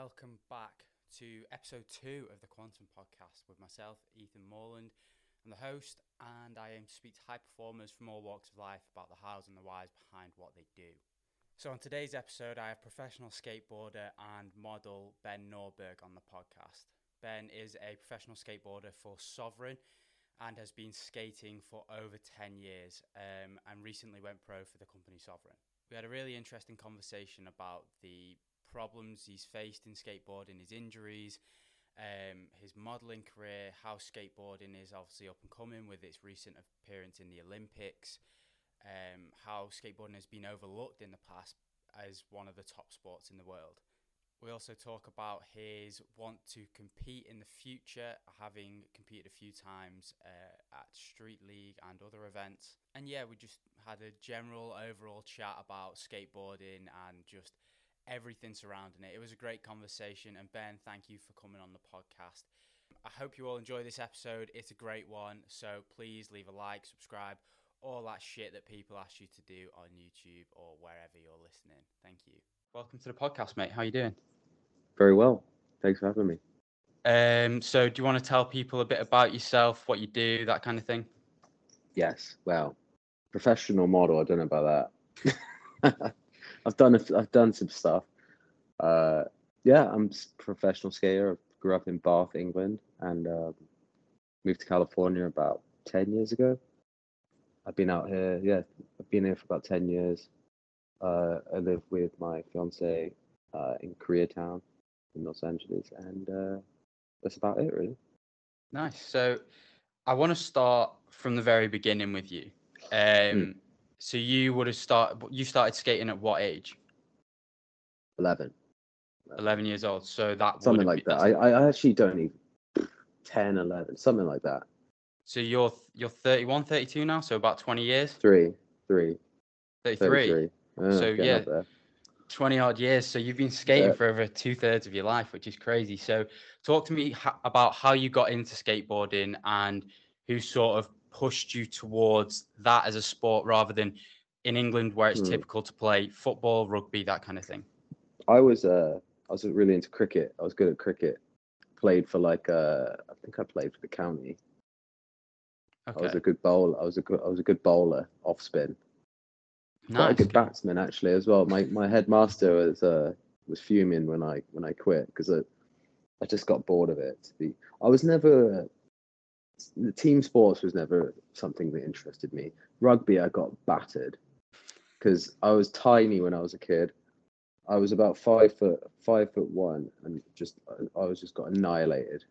welcome back to episode two of the Quantum Podcast with myself, Ethan Moreland. I'm the host, and I aim to speak to high performers from all walks of life about the hows and the whys behind what they do. So, on today's episode, I have professional skateboarder and model Ben Nordberg on the podcast. Ben is a professional skateboarder for SOVRN and has been skating for over 10 years um, and recently went pro for the company SOVRN. We had a really interesting conversation about the problems he's faced in skateboarding, his injuries, um, his modelling career, how skateboarding is obviously up and coming with its recent appearance in the Olympics, um, how skateboarding has been overlooked in the past as one of the top sports in the world. We also talk about his want to compete in the future, having competed a few times uh, at Street League and other events. And yeah, we just had a general overall chat about skateboarding and just everything surrounding it. It was a great conversation. And Ben, thank you for coming on the podcast. I hope you all enjoy this episode. It's a great one. So please leave a like, subscribe, all that shit that people ask you to do on YouTube or wherever you're listening. Thank you. Welcome to the podcast, mate. How are you doing? Very well. Thanks for having me. Um, so do you want to tell people a bit about yourself, what you do, that kind of thing? Yes. Well, professional model. I don't know about that. I've done a, I've done some stuff. Uh, yeah, I'm a professional skater. I grew up in Bath, England, and uh, moved to California about ten years ago. I've been out here. Yeah, I've been here for about ten years. Uh, I live with my fiance uh, in Koreatown in Los Angeles, and uh, that's about it, really. Nice. So, I want to start from the very beginning with you. Um, mm. So you would have started. You started skating at what age? Eleven. Eleven years old. So that something like be, that. I, I actually don't even 10, 11, something like that. So you're you're 31, 32 now. So about twenty years. Three, three. 33. Oh, so yeah, twenty odd years. So you've been skating yeah. for over two thirds of your life, which is crazy. So talk to me ha- about how you got into skateboarding and who sort of pushed you towards that as a sport rather than in England where it's hmm. typical to play football, rugby, that kind of thing? I was uh I was really into cricket. I was good at cricket. Played for like uh I think I played for the county. Okay. I was a good bowler. I was a good I was a good bowler off spin. Nice. Quite a good batsman actually as well. My my headmaster was uh was fuming when I when I quit because I I just got bored of it. I was never the team sports was never something that interested me. Rugby, I got battered because I was tiny when I was a kid. I was about five foot five foot one, and just I was just got annihilated.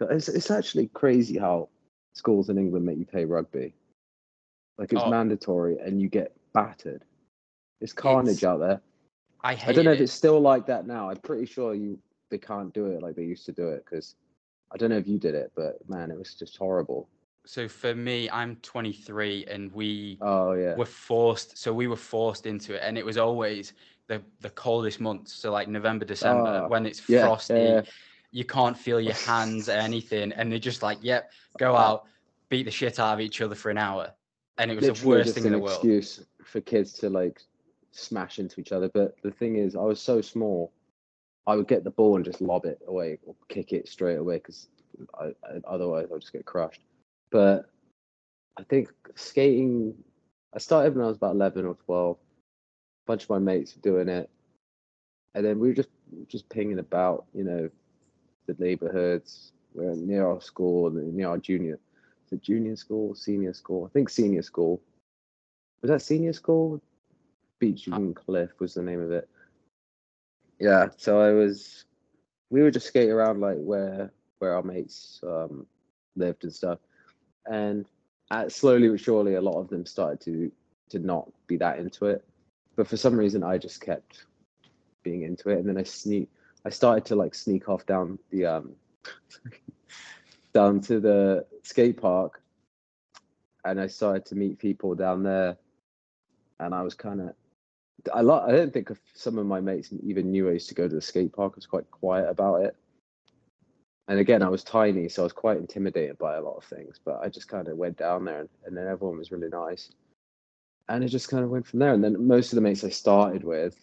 It's it's actually crazy how schools in England make you play rugby. Like it's oh. mandatory, and you get battered. It's carnage it's, out there. I I don't know it. if it's still like that now. I'm pretty sure you they can't do it like they used to do it because I don't know if you did it, but man, it was just horrible. So for me, I'm 23, and we oh yeah were forced. So we were forced into it, and it was always the the coldest months. So like November, December, oh, when it's yeah, frosty, yeah. you can't feel your hands or anything, and they're just like, "Yep, go uh, out, beat the shit out of each other for an hour," and it was Literally the worst thing in the world. Excuse for kids to like smash into each other. But the thing is, I was so small I would get the ball and just lob it away or kick it straight away because otherwise I'll just get crushed. But I think skating, I started when I was about 11 or 12. A bunch of my mates were doing it. And then we were just just pinging about, you know, the neighborhoods. We're near our school, and near our junior, the junior school, senior school. I think senior school. Was that senior school? Beechen Cliff was the name of it yeah, so I was, we would just skate around like where where our mates um, lived and stuff, and at, slowly but surely, a lot of them started to to not be that into it, but for some reason, I just kept being into it, and then I sneak, I started to like sneak off down the um down to the skate park, and I started to meet people down there, and I was kind of I I don't think some of my mates even knew I used to go to the skate park. I was quite quiet about it. And again, I was tiny, so I was quite intimidated by a lot of things. But I just kind of went down there, and, and then everyone was really nice. And it just kind of went from there. And then most of the mates I started with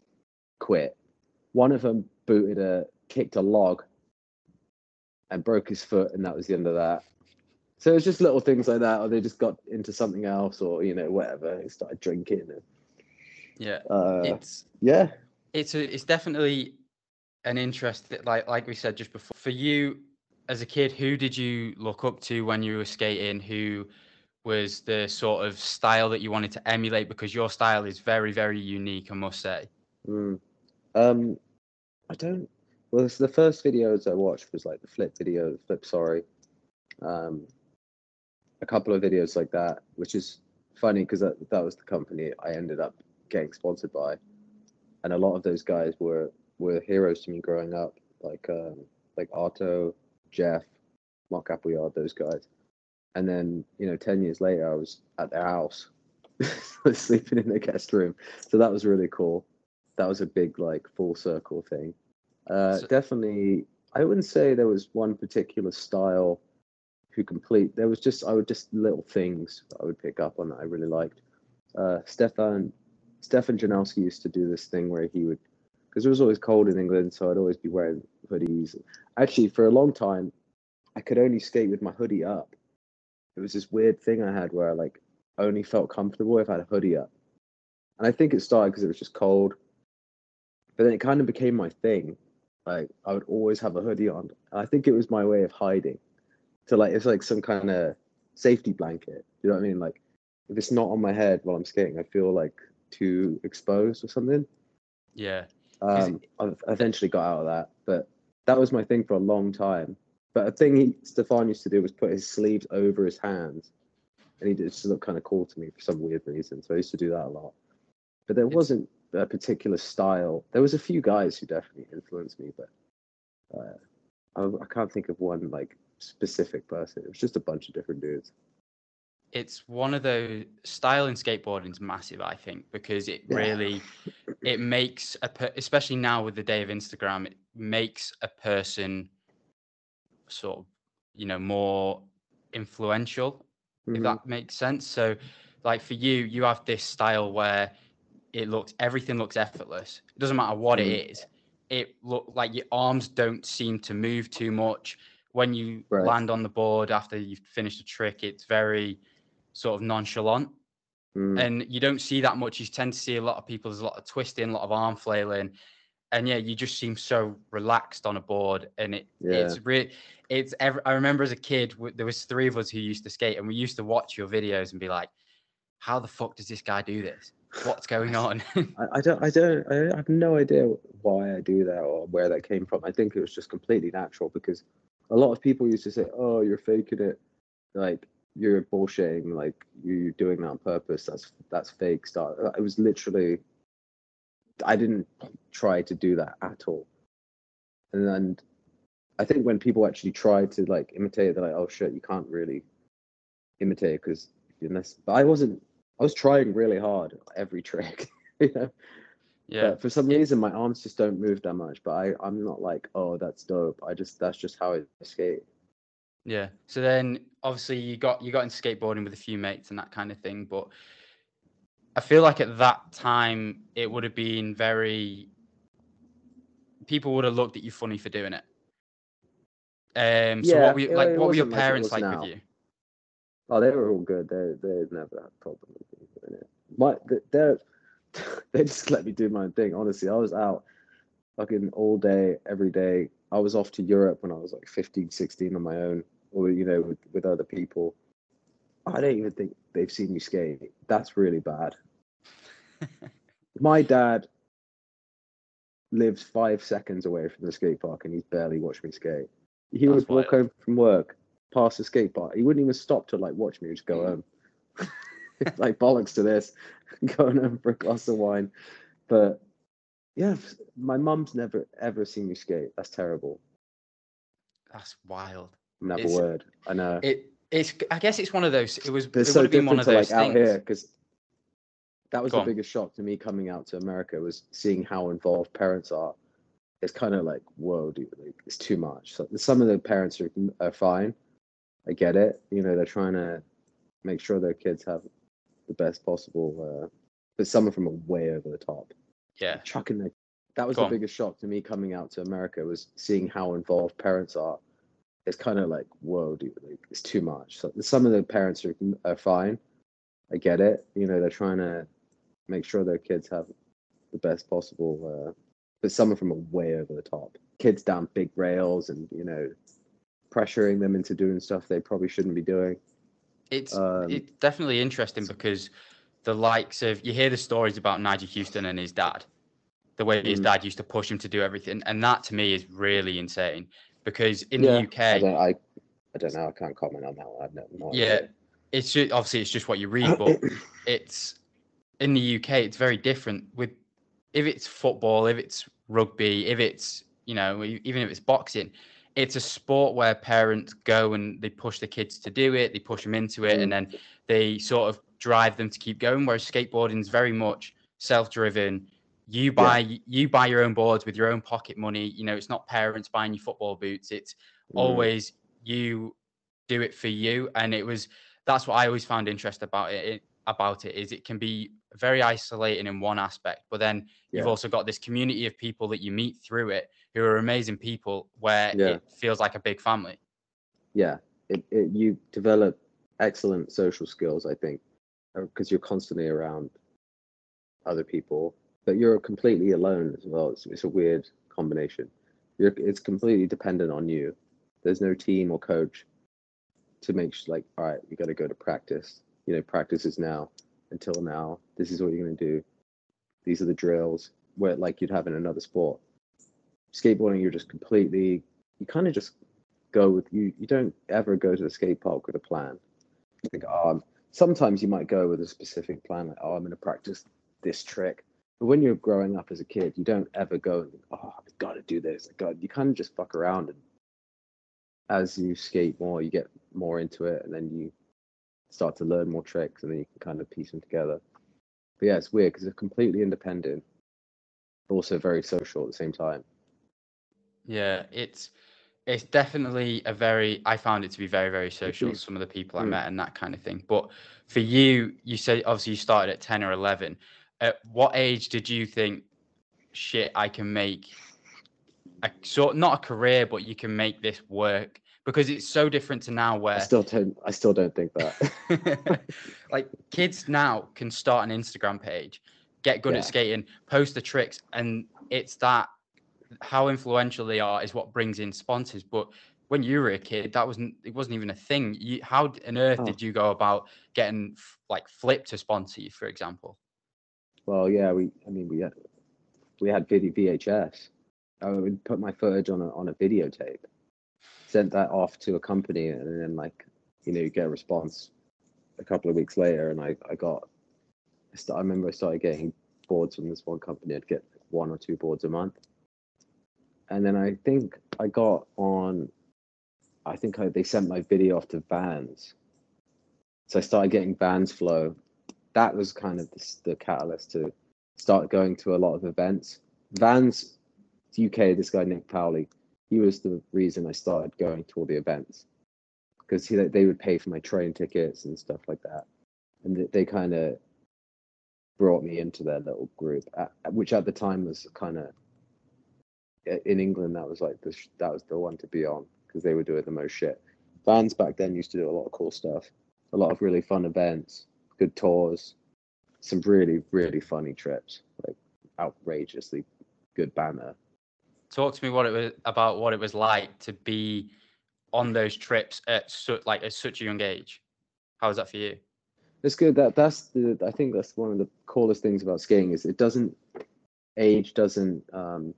quit. One of them booted a kicked a log and broke his foot, and that was the end of that. So it's just little things like that, or they just got into something else, or you know, whatever. They started drinking. And, Yeah. uh, It's yeah, it's a, it's definitely an interest that like like we said just before for you as a kid who did you look up to when you were skating who was the sort of style that you wanted to emulate because your style is very very unique i must say Mm. Um, I don't. Well, this, the first videos I watched was like the flip video, the flip sorry, um, a couple of videos like that, which is funny because that that was the company I ended up getting sponsored by, and a lot of those guys were were heroes to me growing up, like um, like Arto, Geoff, Mark Appleyard, those guys, and then you know, ten years later, I was at their house, sleeping in their guest room, so that was really cool that was a big like full circle thing. Uh, So- definitely, I wouldn't say there was one particular style who complete. There was just I would just little things I would pick up on that I really liked. Uh, Stefan Stefan Janoski used to do this thing where he would because it was always cold in England, so I'd always be wearing hoodies. Actually, for a long time, I could only skate with my hoodie up. It was this weird thing I had where I like only felt comfortable if I had a hoodie up. And I think it started because it was just cold but then it kind of became my thing. Like I would always have a hoodie on. I think it was my way of hiding. So like it's like some kind of safety blanket. You know what I mean? Like if it's not on my head while I'm skating, I feel like too exposed or something. Yeah. Um, I've eventually got out of that, but that was my thing for a long time. But a thing he, Stefan used to do was put his sleeves over his hands, and he just looked kind of cool to me for some weird reason. So I used to do that a lot. But there wasn't a particular style. There was a few guys who definitely influenced me, but uh, I, I can't think of one like specific person. It was just a bunch of different dudes. It's one of those style in skateboarding is massive i think because it Yeah. really it makes a per, especially now with the day of instagram it makes a person sort of you know more influential if Mhm. that makes sense so like for you you have this style where it looks everything looks effortless it doesn't matter what Mm. it is it look like your arms don't seem to move too much when you Right. land on the board after you've finished a trick it's very sort of nonchalant Mm. and you don't see that much. You tend to see a lot of people. There's a lot of twisting, a lot of arm flailing, and yeah, you just seem so relaxed on a board. And it it's really it's. Ever, I remember as a kid, there was three of us who used to skate, and we used to watch your videos and be like, "How the fuck does this guy do this? What's going on?" I, I don't, I don't, I have no idea why I do that or where that came from. I think it was just completely natural because a lot of people used to say, "Oh, you're faking it," like you're bullshitting, like you're doing that on purpose. That's that's fake stuff. It was literally, I didn't try to do that at all. And then I think when people actually try to like imitate, it, they're like, "Oh shit, you can't really imitate because unless." But I wasn't. I was trying really hard every trick. you know? yeah, But for some reason, my arms just don't move that much. But I, I'm not like, oh, that's dope. I just that's just how I skate. Yeah. So then, obviously, you got you got into skateboarding with a few mates and that kind of thing, but. I feel like at that time it would have been very people would have looked at you funny for doing it. Um, so Yeah, what were you, like? What were your like parents like with you? Oh, they were all good. They they never had a problem with me doing it. My they they just let me do my own thing. Honestly, I was out fucking all day, every day. I was off to Europe when I was like 15, 16 on my own, or you know, with, with other people. I don't even think they've seen me skate. That's really bad. my dad lives five seconds away from the skate park and he's barely watched me skate. He That's would walk wild. home from work past the skate park. He wouldn't even stop to like watch me, he'd just go home. like bollocks to this, going home for a glass of wine. But yeah, my mum's never ever seen me skate. That's terrible. That's wild. Never It's- word. I know. It it's I guess it's one of those. It was it so would have been one of to those like out here because that was Go the on. biggest shock to me coming out to America was seeing how involved parents are. It's kind of like whoa, dude, like it's too much. So some of the parents are are fine. I get it. You know, they're trying to make sure their kids have the best possible. Uh, but some of them are way over the top, Yeah, chucking their that was Go the on. biggest shock to me coming out to America was seeing how involved parents are. It's kind of like, whoa, dude, like, it's too much. So some of the parents are, are fine. I get it. You know, they're trying to make sure their kids have the best possible. Uh, but some of them are way over the top. Kids down big rails and you know, pressuring them into doing stuff they probably shouldn't be doing. It's Um, it's definitely interesting because the likes of you hear the stories about Nyjah Huston and his dad, the way his Mm. dad used to push him to do everything, and that to me is really insane. Because in Yeah, the I UK, don't, I, I don't know. I can't comment on that one. I've no, no yeah, idea. it's just, obviously it's just what you read, but it's in the UK it's very different with if it's football, if it's rugby, if it's you know even if it's boxing, it's a sport where parents go and they push the kids to do it, they push them into it, and mm. then they sort of drive them to keep going. Whereas skateboarding is very much self-driven. You Yeah. buy you buy your own boards with your own pocket money. You know, it's not parents buying you football boots. It's Mm. always you do it for you and it was that's what i always found interest about it, it about it is it can be very isolating in one aspect but then you've also got this community of people that you meet through it who are amazing people where Yeah. it feels like a big family yeah it, it you develop excellent social skills i think because you're constantly around other people but you're completely alone as well. It's, it's a weird combination. You're it's completely dependent on you. There's no team or coach to make sh- like all right you got to go to practice. You know practice is now. Until now this is what you're going to do. These are the drills. Where like you'd have in another sport. Skateboarding you're just completely you kind of just go with you you don't ever go to the skate park with a plan. Think oh I'm, sometimes you might go with a specific plan like oh i'm going to practice this trick when you're growing up as a kid you don't ever go and think, oh i've got to do this. God you kind of just fuck around and as you skate more you get more into it and then you start to learn more tricks and then you can kind of piece them together. But yeah it's weird because they're completely independent but also very social at the same time. Yeah it's it's definitely a very i found it to be very very social some of the people i Mm. met and that kind of thing. But for you you say obviously you started at 10 or 11 at what age did you think shit i can make a sort not a career but you can make this work? Because it's so different to now where i still don't i still don't think that. Like kids now can start an instagram page get good Yeah. at skating post the tricks and it's that how influential they are is what brings in sponsors. But when you were a kid that wasn't it wasn't even a thing. You, how on earth Oh. did you go about getting like flip to sponsor you for example Well, yeah, we. I mean, we had we had video VHS. I would put my footage on a on a videotape, sent that off to a company, and then like you know you get a response a couple of weeks later, and I I got. I, I remember I started getting boards from this one company. I'd get one or two boards a month, and then I think I got on. I think I, they sent my video off to Vans, so I started getting Vans flow. That was kind of the, the catalyst to start going to a lot of events. Vans UK, this guy Nick Powley, he was the reason I started going to all the events because he they would pay for my train tickets and stuff like that, and they, they kind of brought me into their little group, at, which at the time was kind of in England that was like the that was the one to be on because they were doing the most shit. Vans back then used to do a lot of cool stuff, a lot of really fun events, good tours, some really really funny trips, like outrageously good banner. talk to me what it was about what it was like to be on those trips at su- like at such a young age how was that for you It's good. That that's the I think that's one of the coolest things about skiing is it doesn't age doesn't um,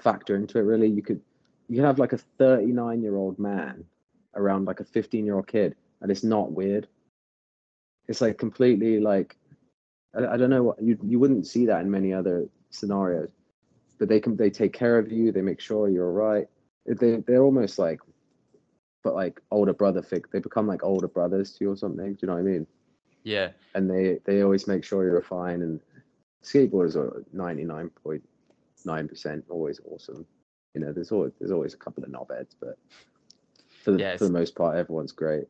factor into it really. You could you have like a 39 year old man around like a 15 year old kid, and it's not weird. It's like completely like I, I don't know what you you wouldn't see that in many other scenarios, but they can they take care of you. They make sure you're right. They they're almost like, but like older brother fig. They become like older brothers to you or something. Do you know what I mean? yeah and they they always make sure you're fine and skateboarders are 99.9% always awesome you know there's always there's always a couple of knobheads but for the, Yeah, for the most part everyone's great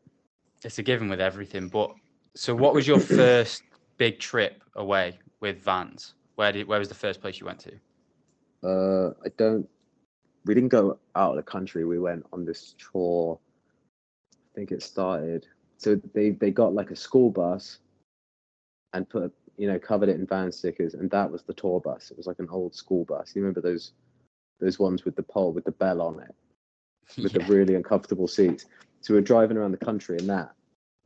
it's a given with everything but so what was your first big trip away with vans where did where was the first place you went to Uh, I don't. We didn't go out of the country. We went on this tour. I think it started. So they they got like a school bus, and put you know covered it in van stickers, and that was the tour bus. It was like an old school bus. You remember those those ones with the pole with the bell on it, with Yeah. the really uncomfortable seats. So we were driving around the country in that.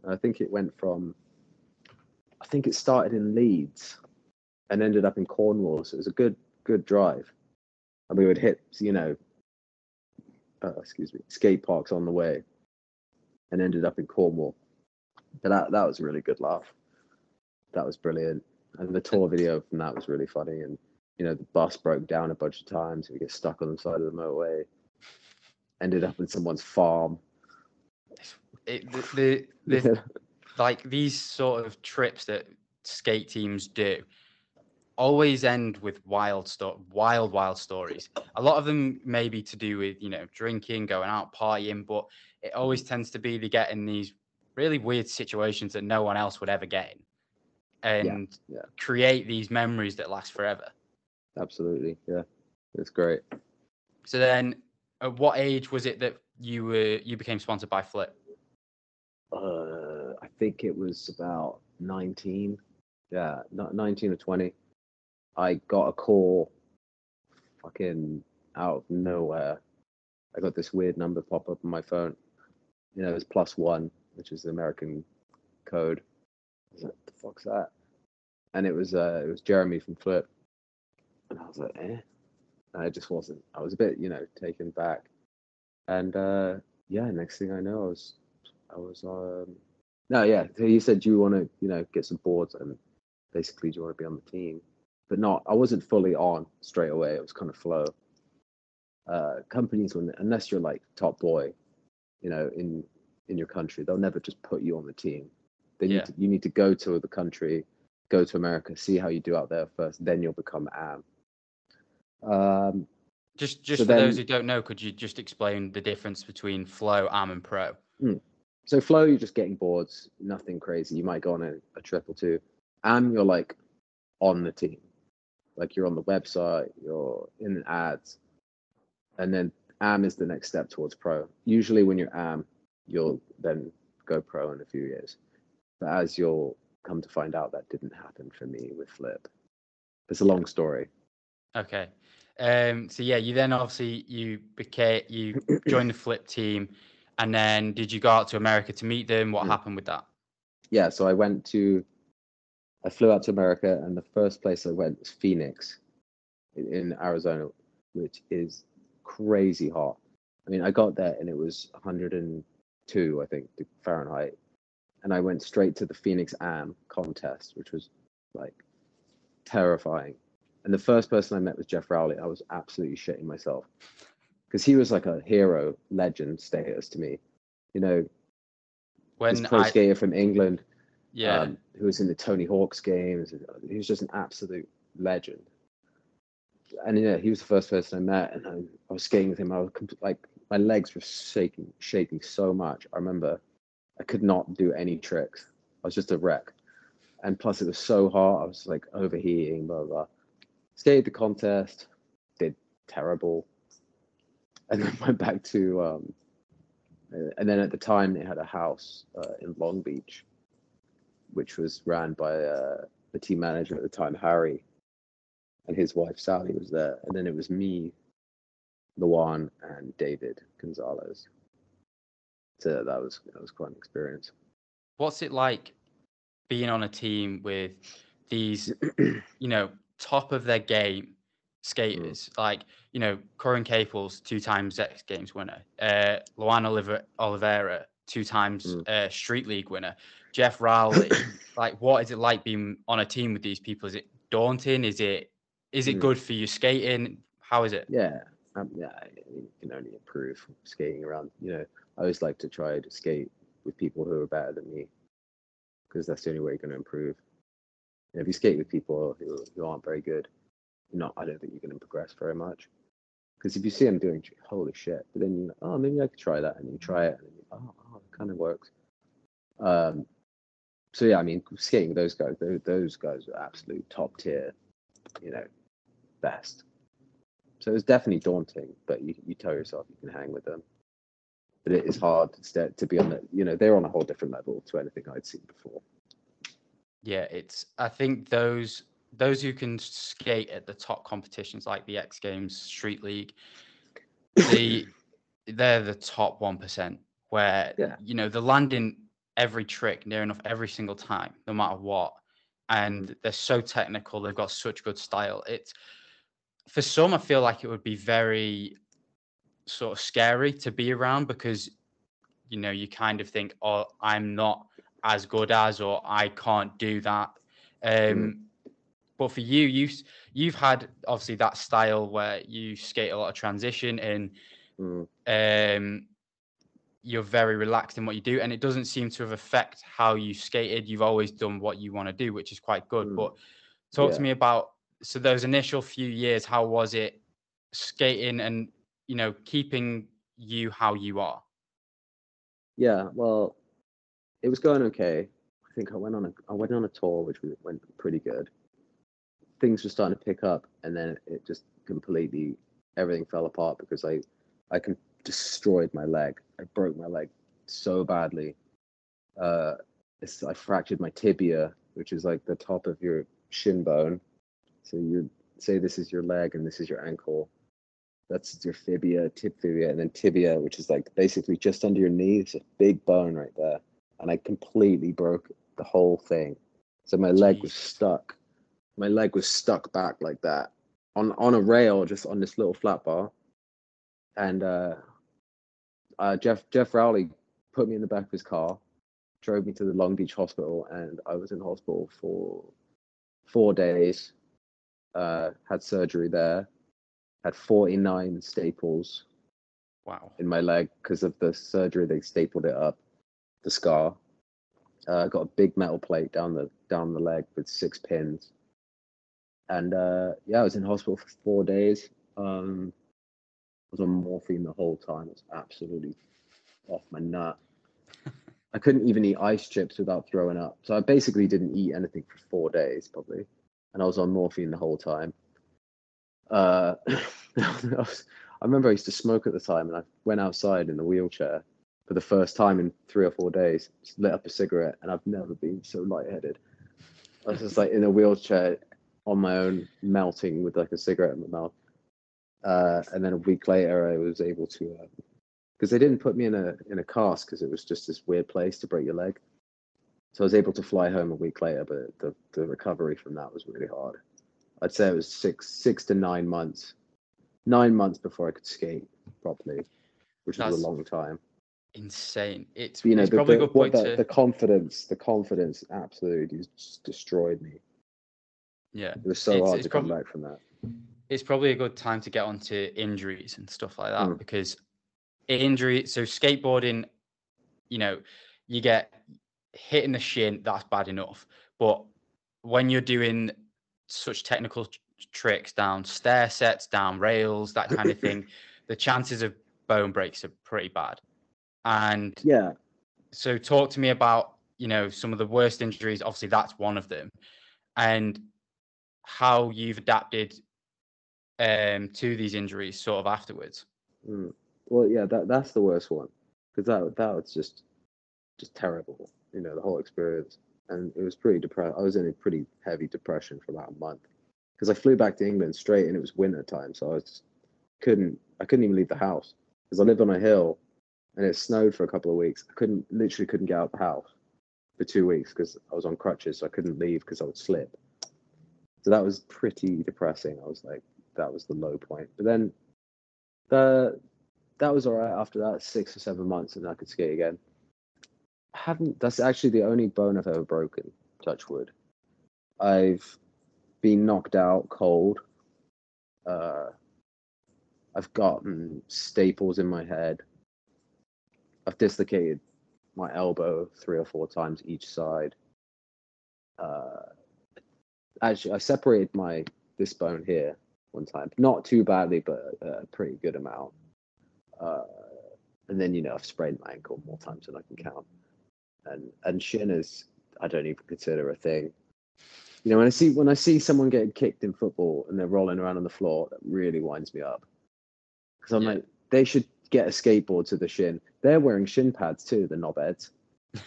I think it went from. I think it started in Leeds, and ended up in Cornwall. So it was a good good drive, and we would hit you know. Uh, excuse me, skate parks on the way, and ended up in Cornwall. But that that was a really good laugh. That was brilliant, and the tour video from that was really funny. And you know the bus broke down a bunch of times. We get stuck on the side of the motorway. Ended up in someone's farm. It, the, the, the like these sort of trips that skate teams do always end with wild sto- wild wild stories. A lot of them may be to do with you know drinking going out partying but it always tends to be they get in these really weird situations that no one else would ever get in and yeah. create these memories that last forever. Absolutely, yeah, it's great. so then at what age was it that you were you became sponsored by flip Uh, I think it was about nineteen. Yeah, nineteen or twenty. I got a call, fucking out of nowhere. I got this weird number pop up on my phone. You know, it was plus one, which is the American code. I was like, "What the fuck's that?" And it was uh, it was Jeremy from Flip, and I was like, "Eh." And I just wasn't. I was a bit, you know, taken back. And uh, yeah, next thing I know, I was, I was, um, no, yeah. So he said, "Do you want to, you know, get some boards and basically, do you want to be on the team?" But not. I wasn't fully on straight away. It was kind of flow. Uh, companies, when unless you're like top boy, you know, in in your country, they'll never just put you on the team. They need Yeah. to, you need to go to the country, go to America, see how you do out there first, then you'll become AM. Um, just just So for those who don't know could you just explain the difference between flow am and pro so flow, you're just getting boards, nothing crazy. You might go on a, a triple two. and you're like on the team, like you're on the website, you're in ads, and then am is the next step towards pro. Usually, when you're am, you'll then go pro in a few years. But as you'll come to find out, that didn't happen for me with Flip. It's a long story. Okay. Um, so yeah, you then obviously you became you joined the flip team, and then did you go out to America to meet them? What Mm. happened with that? yeah, so I went to, I flew out to America, and the first place I went was Phoenix, in, Arizona, which is crazy hot. I mean, I got there and it was 102, I think, Fahrenheit, and I went straight to the Phoenix Am contest, which was like terrifying. And the first person I met was Geoff Rowley. I was absolutely shitting myself because he was like a hero, legend status to me. You know, this When pro I skater from England yeah um, who was in the Tony Hawk's games. He was just an absolute legend. And yeah, he was the first person I met, and I, I was skating with him. I was like, my legs were shaking, shaking so much. I remember I could not do any tricks. I was just a wreck. And plus, it was so hot. I was like overheating, blah blah. blah. Skated the contest, did terrible, and then went back to. Um, uh, and then at the time, they had a house uh, in Long Beach, which was ran by uh, the team manager at the time, Harry, and his wife Sally was there, and then it was me, Luan, and David Gonzalez. So that was that was quite an experience. what's it like being on a team with these you know top of their game skaters like you know Curren Caples two times X Games winner uh Luan Oliver Oliveira two times Mm. uh, Street League winner Geoff Rowley like what is it like being on a team with these people is it daunting is it is it Mm. good for you skating how is it Yeah, um, yeah, I mean, you can only improve skating around. You know, I always like to try to skate with people who are better than me, because that's the only way you're going to improve. And if you skate with people who, who aren't very good, not. I don't think you're going to progress very much. Because if you see them doing, holy shit, but then you know, oh, maybe I could try that, and you try it, and you, oh, oh, it kind of works. Um, so yeah, I mean, skating those guys, those, those guys are absolute top tier, you know, best. So it was definitely daunting, but you, you tell yourself you can hang with them. But it is hard to, to be on the, you know, they're on a whole different level to anything I'd seen before. Yeah, it's. I think those those who can skate at the top competitions like the X Games, Street League, the they're the top one percent. Where Yeah. you know the landing every trick near enough every single time, no matter what, and they're so technical. They've got such good style. It's for some, I feel like it would be very sort of scary to be around because you know you kind of think, oh, I'm not as good as, or I can't do that. Um, But for you, you you've had obviously that style where you skate a lot of transition and Mm. um, you're very relaxed in what you do, and it doesn't seem to have affect how you skated. You've always done what you want to do, which is quite good. Mm. But talk Yeah. to me about so those initial few years. How was it skating and you know keeping you how you are? Yeah, well, it was going okay. I think I went on a I went on a tour which went pretty good. Things were starting to pick up, and then it just completely everything fell apart because I I can destroyed my leg. I broke my leg so badly. Uh, it's, I fractured my tibia, which is like the top of your shin bone. So you say this is your leg and this is your ankle. That's your fibia, tib fibia, and then tibia, which is like basically just under your knee. It's a big bone right there. And I completely broke the whole thing. So my leg was stuck. My leg was stuck back like that on on a rail, just on this little flat bar. And uh, uh, Geoff Geoff Rowley put me in the back of his car, drove me to the Long Beach hospital, and I was in hospital for four days. Uh, had surgery there. Had 49 staples Wow. in my leg because of the surgery. They stapled it up, the scar. Uh, got a big metal plate down the down the leg with six pins. And uh, yeah, I was in hospital for four days. Um, I was on morphine the whole time. It was absolutely off my nut. I couldn't even eat ice chips without throwing up. So I basically didn't eat anything for four days, probably. And I was on morphine the whole time. Uh, I, was, I remember I used to smoke at the time, and I went outside in a wheelchair for the first time in three or four days, lit up a cigarette, and I've never been so lightheaded. I was just like in a wheelchair on my own, melting with like a cigarette in my mouth. Uh, and then a week later, I was able to, because they didn't put me in a in a cast because it was just this weird place to break your leg. So I was able to fly home a week later, but the, the recovery from that was really hard. I'd say it was six six to nine months, nine months before I could skate properly, which was a long time. Insane. It's, You know, it's the, probably the, a good point the, to the confidence, the confidence absolutely just destroyed me. Yeah. It was so It's- hard it's to come back from that. it's probably a good time to get onto injuries and stuff like that Mm. because injury so skateboarding you know you get hit in the shin that's bad enough but when you're doing such technical tr- tricks down stair sets down rails that kind of thing the chances of bone breaks are pretty bad and Yeah, so talk to me about you know some of the worst injuries obviously that's one of them and how you've adapted um to these injuries sort of afterwards Mm. Well, yeah, that that's the worst one because that that was just just terrible. You know, the whole experience, and it was pretty depressed. I was in a pretty heavy depression for about a month because I flew back to England straight, and it was winter time, so I was just couldn't I couldn't even leave the house because I lived on a hill, and it snowed for a couple of weeks. I couldn't literally couldn't get out of the house for two weeks because I was on crutches, so I couldn't leave because I would slip. So that was pretty depressing. I was like, that was the low point. But then the that was all right after that six or seven months and i could skate again. I haven't that's actually the only bone i've ever broken touch wood. I've been knocked out cold. Uh i've gotten staples in my head. I've dislocated my elbow three or four times each side. Uh actually i separated my this bone here one time. Not too badly, but a, pretty good amount. Uh, and then you know I've sprained my ankle more times than I can count. And and shin is I don't even consider a thing. You know, when I see when I see someone getting kicked in football and they're rolling around on the floor, that really winds me up. Because I'm Yeah. like, they should get a skateboard to the shin. They're wearing shin pads too, the knobheads.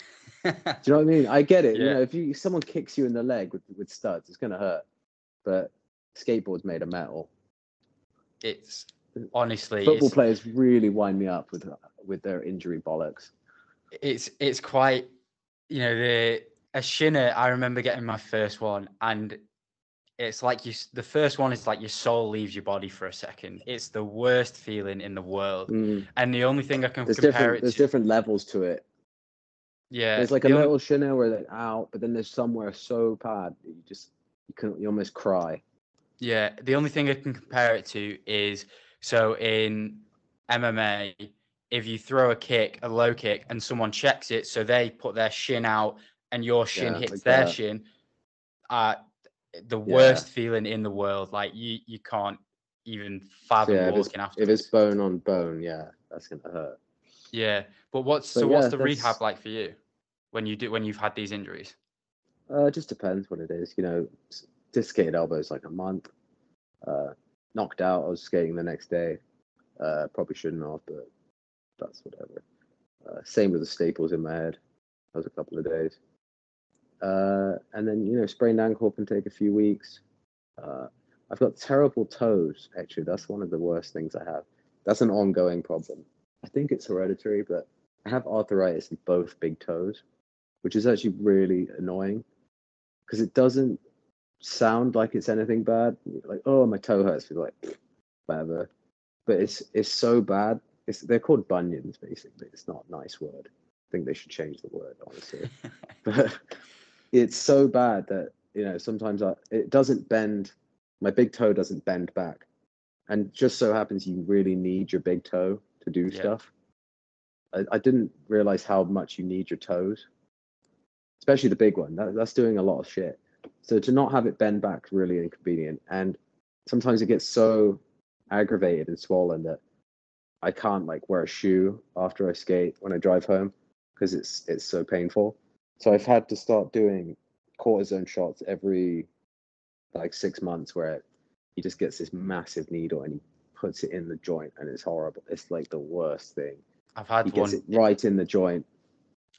Do you know what I mean? I get it. You know, if you someone kicks you in the leg with, with studs, it's gonna hurt. But skateboard's made of metal. it's honestly Football it's, players really wind me up with with their injury bollocks. it's it's quite you know the a shinner i remember getting my first one and it's like you the first one is like your soul leaves your body for a second it's the worst feeling in the world Mm. and the only thing i can There's compare it there's to different levels to it. Yeah There's like a only- little shinner where they're out, but then there's somewhere so bad that you just you can you almost cry. Yeah, the only thing I can compare it to is so in MMA, if you throw a kick, a low kick, and someone checks it, so they put their shin out and your shin Yeah, hits like their that. shin, uh, the Yeah. worst feeling in the world. Like you, you can't even fathom yeah, walking if it's bone on bone, yeah, that's gonna hurt. yeah, but what's But so? what's yeah, the rehab like for you when you do when you've had these injuries? Uh, it just depends what it is. You know, dislocated elbows like a month. Uh, knocked out. I was skating the next day. Uh, probably shouldn't have, but that's whatever. Uh, same with the staples in my head. That was a couple of days. Uh, and then you know, sprained ankle can take a few weeks. Uh, I've got terrible toes. Actually, that's one of the worst things I have. That's an ongoing problem. I think it's hereditary, but I have arthritis in both big toes, which is actually really annoying because it doesn't sound like it's anything bad. Like, oh, my toe hurts. You're like, whatever. But it's it's so bad. It's they're called bunions, basically. It's not a nice word. I think they should change the word, honestly. but it's so bad that you know sometimes I, it doesn't bend. My big toe doesn't bend back, and just so happens you really need your big toe to do Yeah. stuff. I, I didn't realize how much you need your toes, especially the big one. That, that's doing a lot of shit. So to not have it bend back really inconvenient, and sometimes it gets so aggravated and swollen that I can't like wear a shoe after I skate when I drive home because it's it's so painful. So I've had to start doing cortisone shots every like six months where he just gets this massive needle and he puts it in the joint and it's horrible. It's like the worst thing. I've had He one. it right in the joint.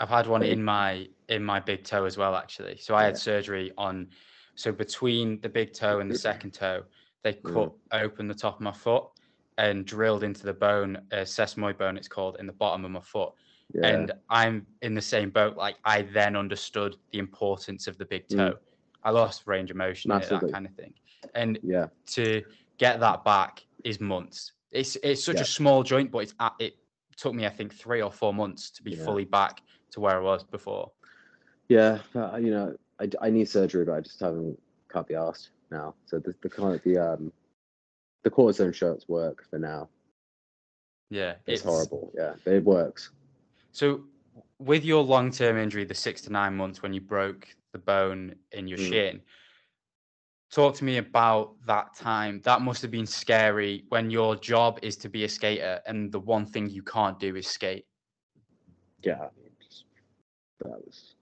I've had one in my in my big toe as well, actually. So I had Yeah. surgery on so between the big toe and the second toe, they Mm. cut open the top of my foot and drilled into the bone, uh, sesamoid bone, it's called, in the bottom of my foot. Yeah. And I'm in the same boat. Like I then understood the importance of the big Mm. toe. I lost range of motion, it, that kind of thing. And yeah. to get that back is months. It's it's such Yeah. a small joint, but it's a- it took me I think three or four months to be Yeah. fully back to where I was before. Yeah, but, you know, I, I need surgery, but I just haven't can't be asked now. So the the kind of the um the cortisone shots work for now. Yeah, It's, horrible. Yeah, but it works. So with your long term injury, the six to nine months when you broke the bone in your Mm. shin, talk to me about that time. That must have been scary when your job is to be a skater and the one thing you can't do is skate. Yeah, I mean, just, that was.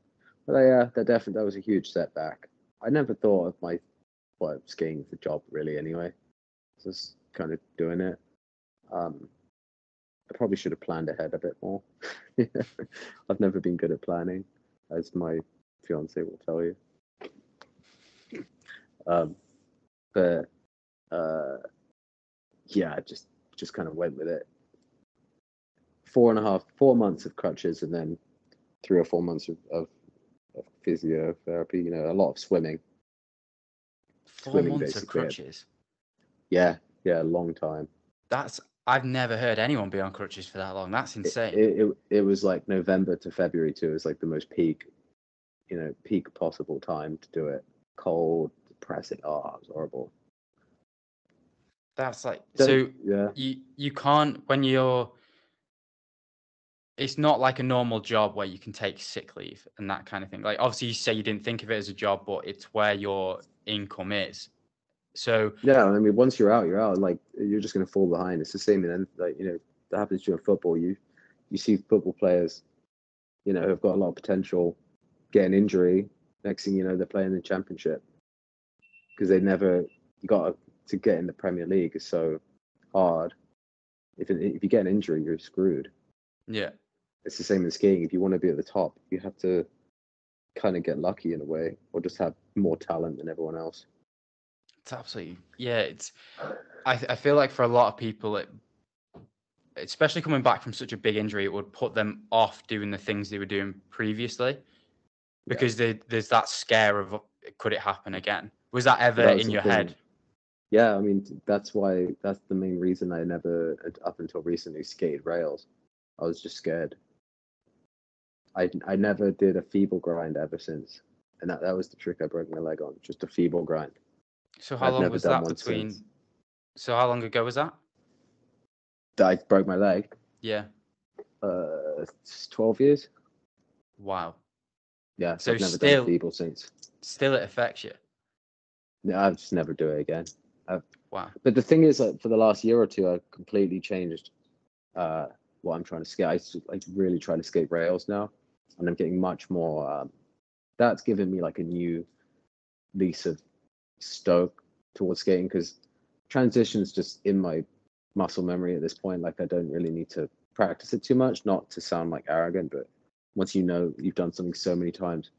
But yeah, that definitely that was a huge setback. I never thought of my well skiing as a job really. Anyway, just kind of doing it. Um, I probably should have planned ahead a bit more. I've never been good at planning, as my fiance will tell you. Um, but uh, yeah, just just kind of went with it. Four and a half, four months of crutches, and then three or four months of, of, of physiotherapy. You know, a lot of swimming. Four Swimming, months of crutches. Yeah, yeah, a long time. That's I've never heard anyone be on crutches for that long. That's It, insane. it, it, it was like November to February too. It was like the most peak, you know, peak possible time to do it. Cold, depressing. Oh, it was horrible. That's like Don't- so yeah, you you can't when you're it's not like a normal job where you can take sick leave and that kind of thing like obviously you say you didn't think of it as a job but it's where your income is so yeah. I mean, once you're out, you're out. Like you're just gonna fall behind. It's the same in like you know that happens to you in football. You you see football players, you know, who've got a lot of potential, get an injury. Next thing you know, they're playing the championship. Because they never you got to get in the Premier League is so hard. If it, if you get an injury, you're screwed. Yeah. It's the same in skiing. If you want to be at the top, you have to kind of get lucky in a way, or just have more talent than everyone else. It's absolutely yeah. It's I I feel like for a lot of people, it especially coming back from such a big injury, it would put them off doing the things they were doing previously because they, there's that scare of could it happen again? Was that ever That in your thing. head? Yeah, I mean that's why that's the main reason I never up until recently skated rails. I was just scared. I I never did a feeble grind ever since, and that, that was the trick I broke my leg on, just a feeble grind. So how I've long was that between? since. So how long ago was that? That I broke my leg. Yeah. Uh, twelve years. Wow. Yeah, So I've never still- done feeble since. Still, it affects you. Yeah, I'll just never do it again. Wow. But the thing is, like, for the last year or two, I've completely changed uh, what I'm trying to skate. I, like really try to skate rails now, and I'm getting much more. Um, that's given me like a new lease of stoke towards skating because transitions just in my muscle memory at this point. Like I don't really need to practice it too much. Not to sound like arrogant, but once you know you've done something so many times,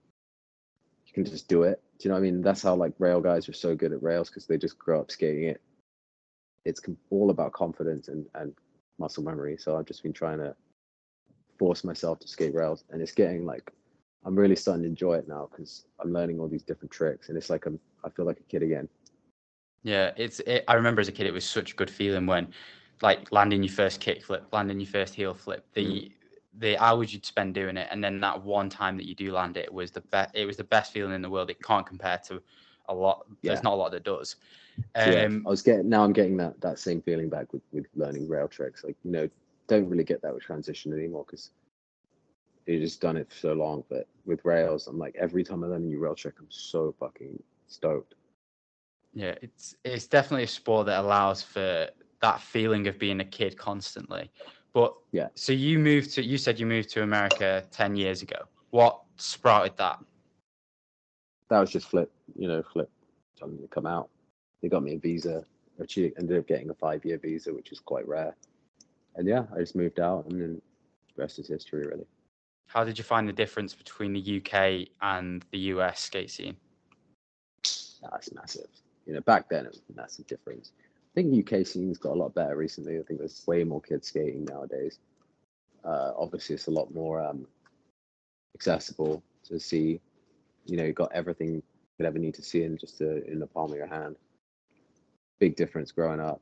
you can just do it. Do you know what I mean? That's how like rail guys are so good at rails because they just grow up skating it. It's all about confidence and, and muscle memory. So I've just been trying to force myself to skate rails, and it's getting like I'm really starting to enjoy it now because I'm learning all these different tricks, and it's like I'm I feel like a kid again. Yeah, it's. It, I remember as a kid, it was such a good feeling when, like, landing your first kick flip, landing your first heel flip. The Mm. The hours you'd spend doing it, and then that one time that you do land it was the best. It was the best feeling in the world. It can't compare to a lot. There's not a lot that does. So, yeah, Um, I was getting now I'm getting that that same feeling back with with learning rail tricks. Like you know, don't really get that with transition anymore because you just done it for so long. But with rails, I'm like every time I learn a new rail trick, I'm so fucking stoked. Yeah, it's it's definitely a sport that allows for that feeling of being a kid constantly. But Yeah. so you moved to you said you moved to America ten years ago. What sprouted that? That was just flip, you know, flip telling me to come out. They got me a visa. Actually, ended up getting a five year visa, which is quite rare. And yeah, I just moved out, and then the rest is history, really. How did you find the difference between the UK and the US skate scene? Ah, That's massive. You know, back then it was a massive difference. I think UK scene's got a lot better recently. I think there's way more kids skating nowadays. Uh, obviously, it's a lot more um, accessible to see. You know, you've got everything you could ever need to see in just a, in the palm of your hand. Big difference growing up.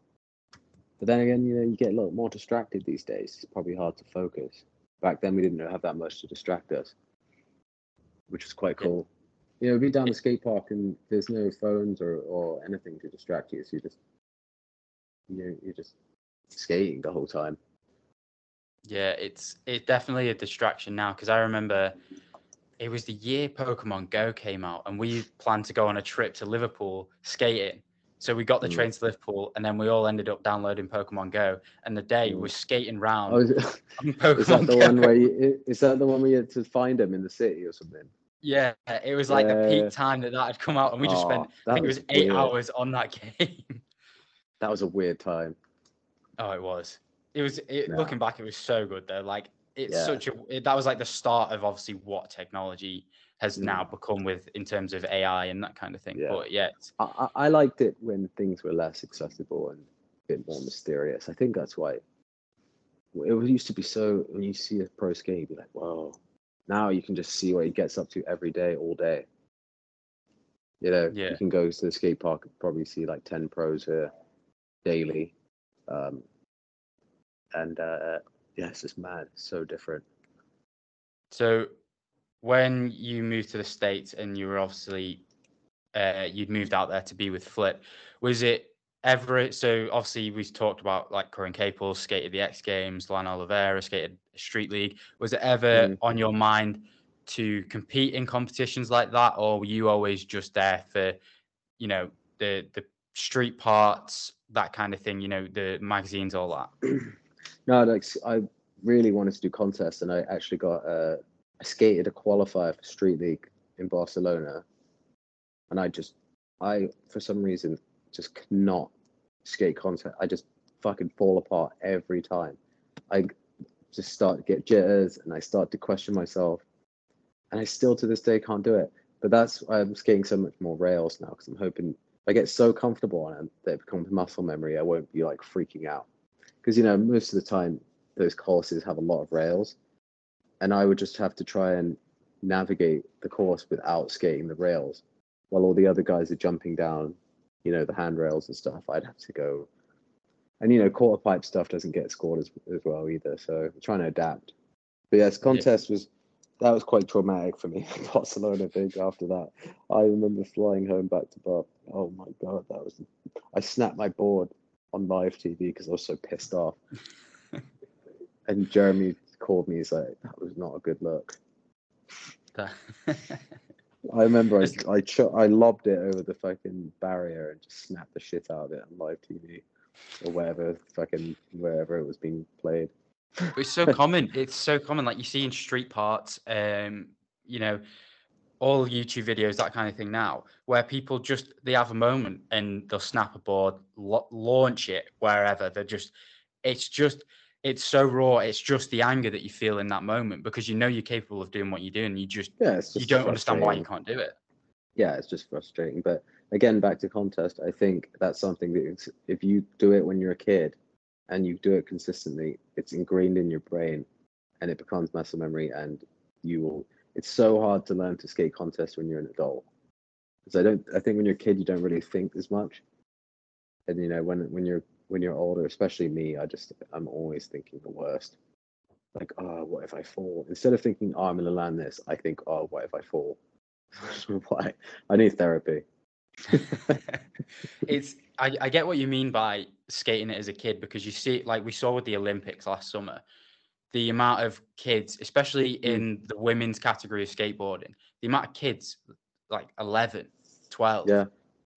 But then again, you know, you get a lot more distracted these days. It's probably hard to focus. Back then, we didn't have that much to distract us, which was quite cool. You know, be down the skate park and there's no phones or, or anything to distract you. So you just, you know, you're just skating the whole time. Yeah, it's it's definitely a distraction now because I remember it was the year Pokemon Go came out and we planned to go on a trip to Liverpool skating. So we got the Mm. train to Liverpool and then we all ended up downloading Pokemon Go and the day Mm. was skating round Oh, is, on is that the Go. one where you, is that the one where you had to find them in the city or something? Yeah, it was like the peak time that that had come out and we just spent Oh, I that think it was eight weird. hours on that game. That was a weird time. Oh, it was. It was. It, Yeah. Looking back, it was so good though. Like it's Yeah. such a. It, that was like the start of obviously what technology has Mm. now become with in terms of AI and that kind of thing. Yeah. But yeah, I, I I liked it when things were less accessible and a bit more mysterious. I think that's why it was used to be so. When you see a pro skate, you'd be like, "Whoa!" Now you can just see what he gets up to every day, all day. You know, Yeah. you can go to the skate park and probably see like ten pros here daily, um, and uh, yeah, it's just mad. It's so different. so when you moved to the states and you were obviously uh, you'd moved out there to be with Flip, was it ever? So obviously we talked about like Curren Caples skated the X Games, Luan Oliveira skated Street League. Was it ever Mm. on your mind to compete in competitions like that, or were you always just there for, you know, the the street parts, that kind of thing? You know, the magazines, all that. No, like I really wanted to do contests, and I actually got uh, I skated a qualifier for Street League in Barcelona, and I just I for some reason just cannot skate contact. I just fucking fall apart every time. I just start to get jitters and I start to question myself. And I still to this day can't do it. But that's why I'm skating so much more rails now because I'm hoping I get so comfortable on them that it becomes muscle memory, I won't be like freaking out. Because you know, most of the time those courses have a lot of rails. And I would just have to try and navigate the course without skating the rails. While all the other guys are jumping down, you know, the handrails and stuff, I'd have to go and you know quarter pipe stuff doesn't get scored as, as well either so I'm trying to adapt but yes contest yeah. was that was quite traumatic for me barcelona big after that. I remember flying home back to bar oh my god that was i snapped my board on live tv because i was so pissed off. And jeremy called me he's like that was not a good look. I remember i I, ch- I lobbed it over the fucking barrier and just snapped the shit out of it on live tv or wherever fucking wherever it was being played. It's so common. It's so common. Like you see in street parts, um, you know, all YouTube videos, that kind of thing now, where people just they have a moment and they'll snap a board, lo- launch it wherever. They're just, it's just, it's so raw. It's just the anger that you feel in that moment because you know you're capable of doing what you're doing. You just, yeah, just you don't understand why you can't do it. Yeah, it's just frustrating. But again, back to contest, I think that's something that if you do it when you're a kid and you do it consistently, it's ingrained in your brain and it becomes muscle memory and you will it's so hard to learn to skate contest when you're an adult. Because I don't I think when you're a kid you don't really think as much. And you know, when when you're when you're older, especially me, I just I'm always thinking the worst. Like, oh, what if I fall? Instead of thinking, oh, I'm gonna land this, I think, oh, what if I fall? Why? I need therapy. it's I, I get what you mean by skating it as a kid because you see like we saw with the Olympics last summer, the amount of kids, especially mm. in the women's category of skateboarding, the amount of kids like 11, 12. Yeah.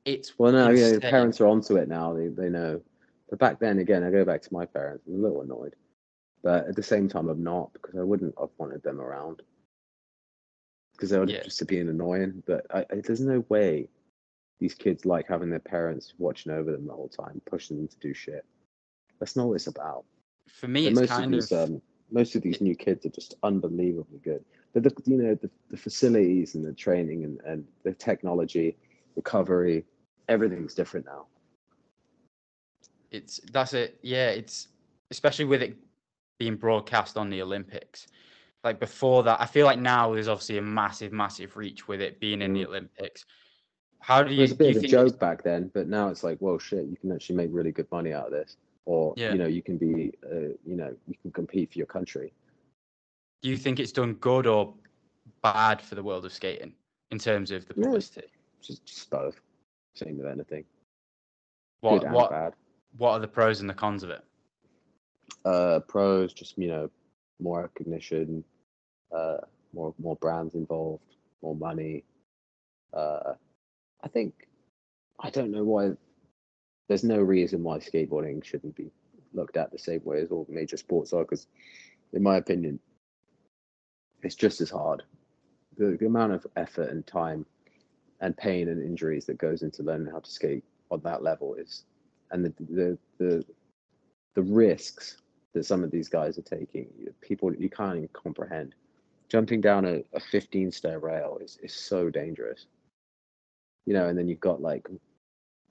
It's well, no, insane. yeah, parents are onto it now. They they know. But back then, again, I go back to my parents. I'm a little annoyed, but at the same time, I'm not because I wouldn't have wanted them around because they would yeah. just be annoying. But I, I, there's no way these kids like having their parents watching over them the whole time, pushing them to do shit. That's not what it's about. For me, it's most kind of, these, of um, most of these new kids are just unbelievably good. But the you know the, the facilities and the training and, and the technology, recovery, everything's different now. It's that's it. Yeah, it's especially with it being broadcast on the Olympics. Like before that, I feel like now there's obviously a massive, massive reach with it being in the mm. Olympics. How do you? It was a bit of a joke back then, but now it's like, well, shit, you can actually make really good money out of this, or yeah. you know, you can be, uh, you know, you can compete for your country. Do you think it's done good or bad for the world of skating in terms of the publicity? Yeah, just, just both. Same with anything. What good what bad. what are the pros and the cons of it? Uh, pros, just you know, more recognition, uh, more more brands involved, more money. Uh, I think I don't know why. There's no reason why skateboarding shouldn't be looked at the same way as all major sports are, because, in my opinion, it's just as hard. The, the amount of effort and time and pain and injuries that goes into learning how to skate on that level is, and the the the, the risks that some of these guys are taking, people you can't even comprehend. Jumping down a, a 15 stair rail is, is so dangerous you know, and then you've got like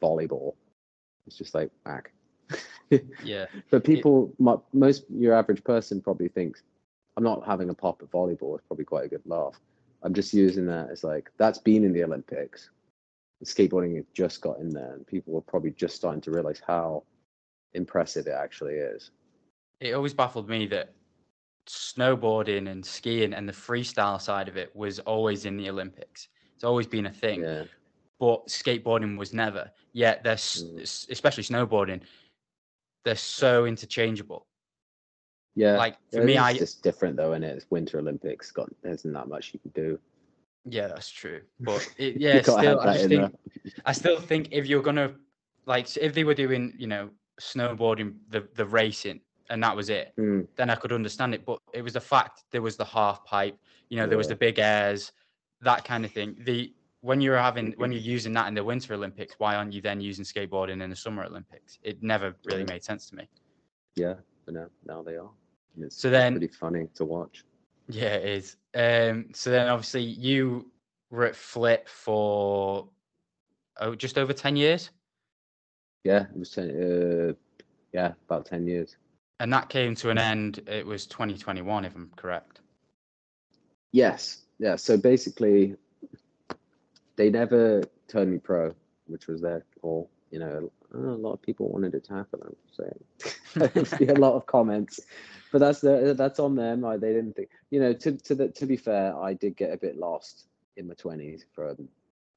volleyball. It's just like whack. yeah. But people, it, most your average person probably thinks, I'm not having a pop at volleyball. It's probably quite a good laugh. I'm just using that as like that's been in the Olympics. Skateboarding has just got in there, and people are probably just starting to realize how impressive it actually is. It always baffled me that snowboarding and skiing and the freestyle side of it was always in the Olympics. It's always been a thing. Yeah but skateboarding was never. Yet they're mm. especially snowboarding, they're so interchangeable. Yeah, like for me, I just different though, and it? it's Winter Olympics. Got there isn't that much you can do. Yeah, that's true. But it, yeah, still, I just think I still think if you're gonna like if they were doing, you know, snowboarding the the racing and that was it, mm. then I could understand it. But it was the fact there was the half pipe, you know, yeah. there was the big airs, that kind of thing. The when you're having when you're using that in the Winter Olympics, why aren't you then using skateboarding in the Summer Olympics? It never really made sense to me. Yeah, but now now they are. It's So then- pretty funny to watch. Yeah, it is. Um, so then obviously you were at Flip for oh just over ten years, Yeah, it was ten. Uh, yeah, about ten years. and that came to an end. It was 2021, if I'm correct. Yes, yeah. So basically, they never turned me pro, which was their call. You know, a lot of people wanted it to happen. I'm saying, a lot of comments, but that's the that's on them. Like they didn't think. You know, to to the, to be fair, I did get a bit lost in my twenties. From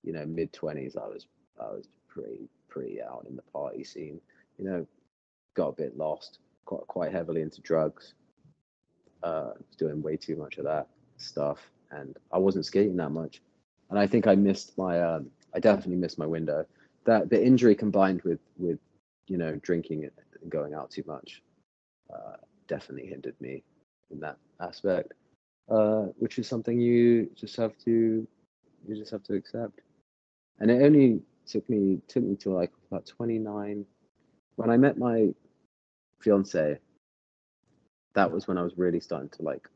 you know mid twenties, I was I was pretty pretty out in the party scene. You know, got a bit lost, quite quite heavily into drugs. Uh, doing way too much of that stuff, and I wasn't skating that much. And I think I missed my, um, I definitely missed my window. That the injury combined with with you know drinking and going out too much, uh, definitely hindered me in that aspect. Uh, which is something you just have to, you just have to accept. And it only took me took me to like about 29 when I met my fiance. That was when I was really starting to like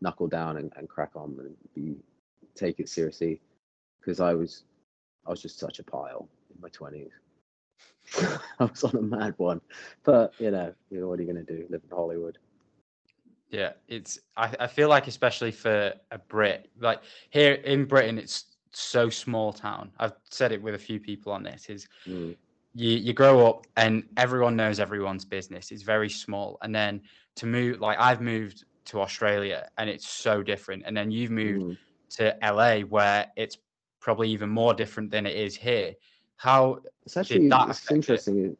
knuckle down and, and crack on and be take it seriously because I was I was just such a pile in my twenties. I was on a mad one, but you know, you know what are you going to do? Live in Hollywood. Yeah, it's. I, I feel like especially for a Brit, like here in Britain, it's so small town. I've said it with a few people on this. Is Mm. you you grow up and everyone knows everyone's business. It's very small, and then to move like I've moved to Australia and it's so different, and then you've moved Mm. To LA where it's probably even more different than it is here. How It's actually it's interesting. it-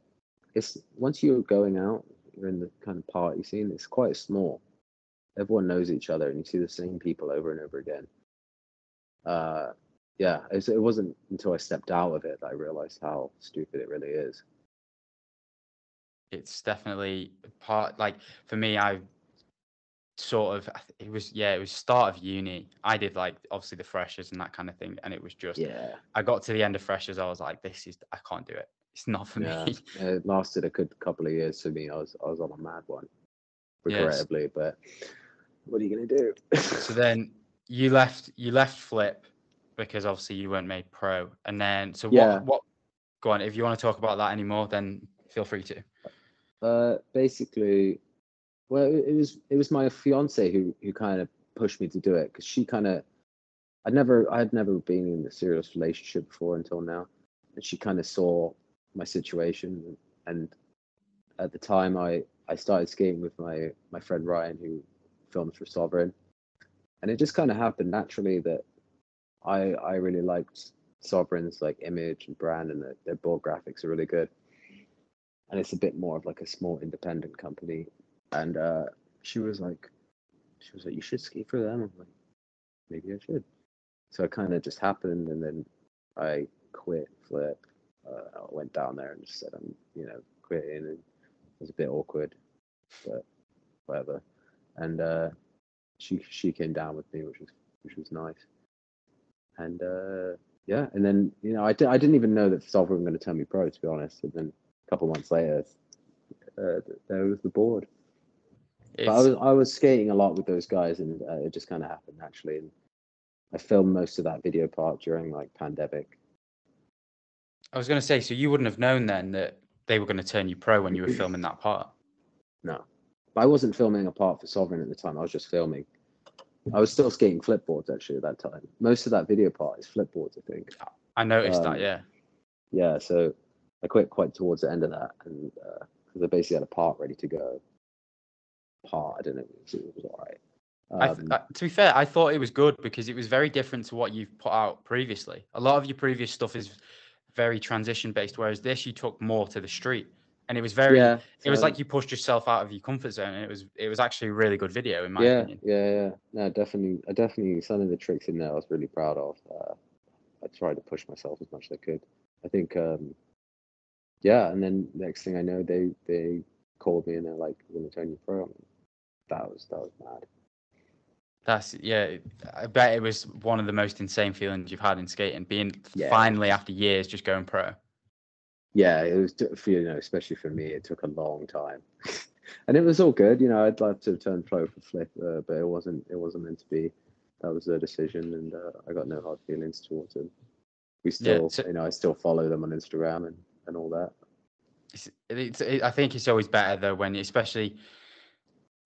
It's once you're going out, you're in the kind of party scene. It's quite small. Everyone knows each other, and you see the same people over and over again. Uh, yeah, it's, it wasn't until I stepped out of it that I realized how stupid it really is. it's definitely part like for me i sort of it was yeah it was start of uni i did like obviously the freshers and that kind of thing and it was just Yeah, i got to the end of freshers i was like this is i can't do it it's not for yeah. me It lasted a good couple of years for me. I was I was on a mad one, Yes. regrettably. But what are you gonna do? so then you left you left flip because obviously you weren't made pro and then so Yeah. what what go on if you want to talk about that anymore then feel free to Uh, basically, well, it was it was my fiance who who kind of pushed me to do it because she kind of, I'd never I had never been in a serious relationship before until now, and she kind of saw my situation, and at the time I I started skating with my my friend Ryan who films for SOVRN, and it just kind of happened naturally that I I really liked SOVRN's like image and brand and their, their board graphics are really good and it's a bit more of like a small independent company. And uh, she was like, she was like, you should ski for them. I'm like, maybe I should. So it kind of just happened, and then I quit Flip. Uh, I went down there and just said I'm, you know, quitting, and it was a bit awkward, but whatever. And uh, she she came down with me, which was which was nice. And uh, yeah, and then you know I, di- I didn't even know that SOVRN was going to turn me pro, to be honest. And then a couple months later, uh, there was the board. But I was I was skating a lot with those guys, and uh, it just kind of happened naturally. And I filmed most of that video part during like pandemic. I was going to say, so you wouldn't have known then that they were going to turn you pro when you were filming that part. No, but I wasn't filming a part for SOVRN at the time. I was just filming. I was still skating flipboards actually at that time. Most of that video part is flipboards, I think. I noticed Um, that, yeah. Yeah, so I quit quite towards the end of that, and because I basically had a part ready to go. Part, I don't know, it was, it was all right. I th- Um, uh, to be fair, I thought it was good because it was very different to what you've put out previously. A lot of your previous stuff is very transition based, whereas this you took more to the street, and it was very. yeah, It was like you pushed yourself out of your comfort zone, and it was it was actually a really good video in my yeah, opinion. yeah, yeah. No, definitely, I definitely some of the tricks in there I was really proud of. Uh, I tried to push myself as much as I could. I think, um, yeah, and then next thing I know, they they called me and they're like, "We're gonna turn you pro." That was that was mad. That's yeah. I bet it was one of the most insane feelings you've had in skating, being Yeah. finally after years just going pro. yeah, it was for you know, especially for me, it took a long time, and it was all good. You know, I'd like to turn pro for Flip, uh, but it wasn't. It wasn't meant to be. That was their decision, and uh, I got no hard feelings towards them. We Yeah, still, so- you know, I still follow them on Instagram and and all that. It's, it's, it, I think it's always better though when, especially,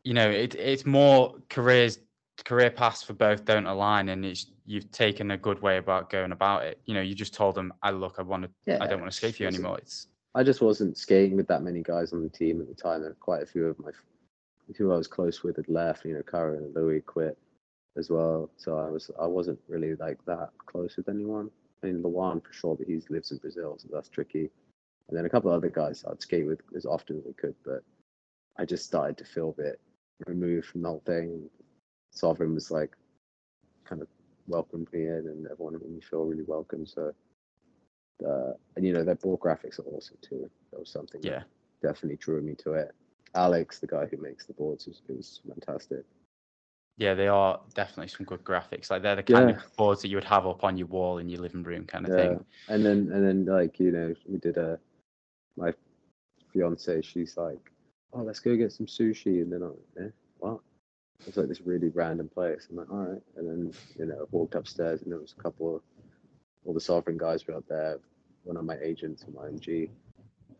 you know, it, it's more careers, career paths for both don't align, and it's you've taken a good way about going about it. You know, you just told them, "I look, I want to, Yeah, I don't want to skate for you anymore." It's I just wasn't skating with that many guys on the team at the time, and quite a few of my who I was close with had left. You know, Kara and Louis quit as well, so I was I wasn't really like that close with anyone. I mean, Luan for sure, but he lives in Brazil, so that's tricky. And then a couple of other guys I'd skate with as often as I could, but I just started to feel a bit removed from the whole thing. SOVRN was like kind of welcomed me in, and everyone made me feel really welcome. So uh, and you know their board graphics are awesome too. That was something that yeah, definitely drew me to it. Alex, the guy who makes the boards, is, is fantastic. yeah, they are definitely some good graphics. Like they're the kind Yeah. of boards that you would have up on your wall in your living room, kind of Yeah, thing. and then and then like you know we did a my fiance. She's like, oh, let's go get some sushi, and then I'm like, eh, what? It's like this really random place. I'm like, all right, and then you know I walked upstairs, and there was a couple of all the SOVRN guys were up there. One of my agents from IMG.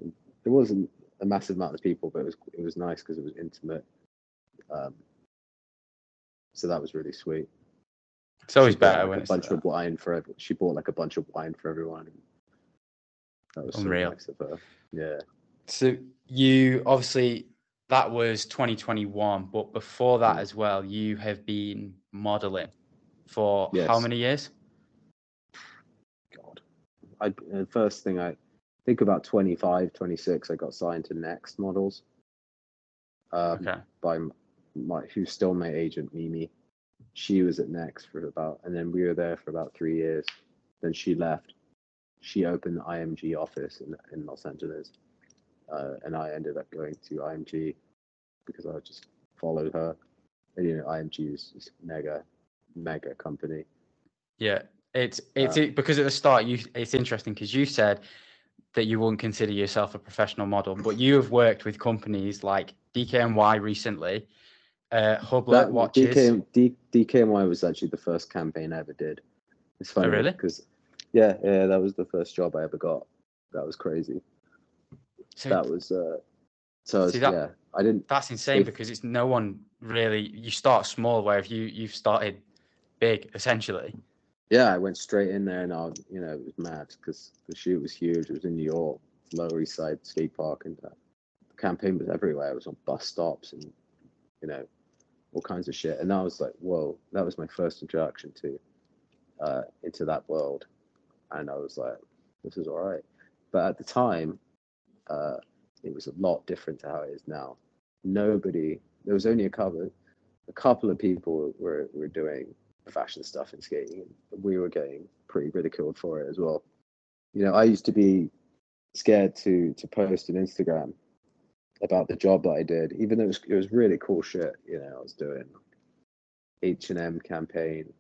And there wasn't a massive amount of people, but it was it was nice because it was intimate. Um, so that was really sweet. It's always She better like, when a bunch of wine for every, she bought like a bunch of wine for everyone. That was Unreal. so nice of her. Yeah. So you obviously that was 2021, but before that Mm. as well, you have been modeling for how many years? God. I the first thing I think about 25, 26, I got signed to Next Models. Um, Okay. by my who's still my agent Mimi. She was at Next for about, and then we were there for about three years. Then she left. She opened the IMG office in in Los Angeles, uh, and I ended up going to IMG because I just followed her. And you know, IMG is, is mega, mega company. Yeah, it's it's Uh, it, because at the start you it's interesting because you said that you wouldn't consider yourself a professional model, but you have worked with companies like DKNY recently, uh, Hublot watches. DK, D, DKNY was actually the first campaign I ever did. It's funny Oh, really? because yeah, yeah, that was the first job I ever got. That was crazy. So that was uh so was- that- yeah, I didn't that's insane if- because it's no one really. You start small, where if you you've started big essentially. yeah, I went straight in there and I was, you know, it was mad because the shoot was huge. It was in New York, Lower East Side skate park and uh, the campaign was everywhere. It was on bus stops and you know, all kinds of shit. And I was like, whoa, that was my first introduction to uh into that world. And I was like, this is all right. But at the time, uh, it was a lot different to how it is now. Nobody, there was only a couple, a couple of people were were doing fashion stuff in skating, we were getting pretty ridiculed for it as well. You know, I used to be scared to to post on Instagram about the job that I did, even though it was it was really cool shit. You know, I was doing H and M campaign.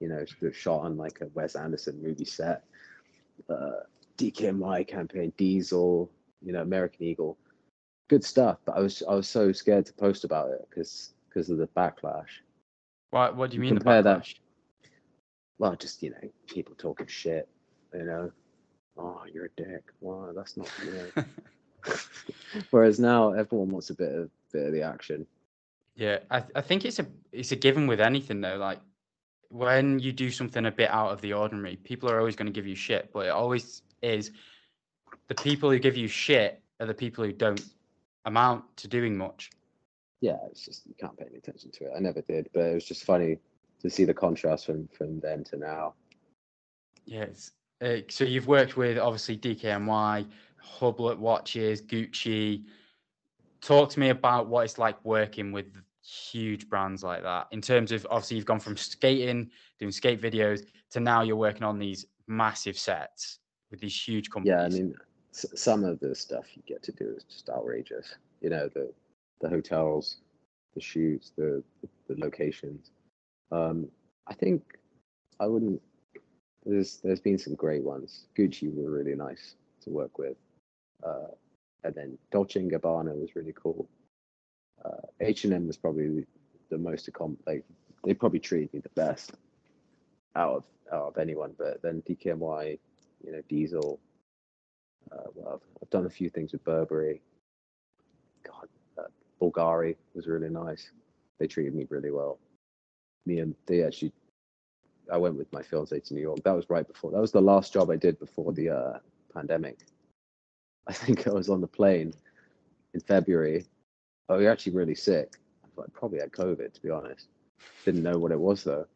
You know, shot on like a Wes Anderson movie set. Uh, DKNY campaign, Diesel. You know, American Eagle. Good stuff, but I was I was so scared to post about it because because of the backlash. What what do you You mean the compare that- well, just you know, people talking shit. You know, oh, you're a dick. Wow, that's not. You know. Whereas now everyone wants a bit of bit of the action. Yeah, I th- I think it's a it's a given with anything though. Like when you do something a bit out of the ordinary, people are always going to give you shit. But it always is the people who give you shit are the people who don't amount to doing much. Yeah, it's just you can't pay any attention to it. I never did, but it was just funny to see the contrast from from then to now. Yes. Uh, so you've worked with obviously DKNY, Hublot watches, Gucci. Talk to me about what it's like working with huge brands like that. In terms of obviously you've gone from skating, doing skate videos, to now you're working on these massive sets with these huge companies. Yeah, I mean, s- some of the stuff you get to do is just outrageous. You know, the the hotels, the shoots, the the locations. Um, I think I wouldn't. There's there's been some great ones. Gucci were really nice to work with, uh, and then Dolce and Gabbana was really cool. Uh, H and M was probably the most accom- like they probably treated me the best out of out of anyone. But then DKNY, you know, Diesel. Uh, well, I've, I've done a few things with Burberry. God, uh, Bulgari was really nice. They treated me really well. Me and they actually, I went with my fiance to New York. That was right before. That was the last job I did before the uh, pandemic. I think I was on the plane in February. I was actually really sick. I probably had COVID, to be honest. Didn't know what it was though.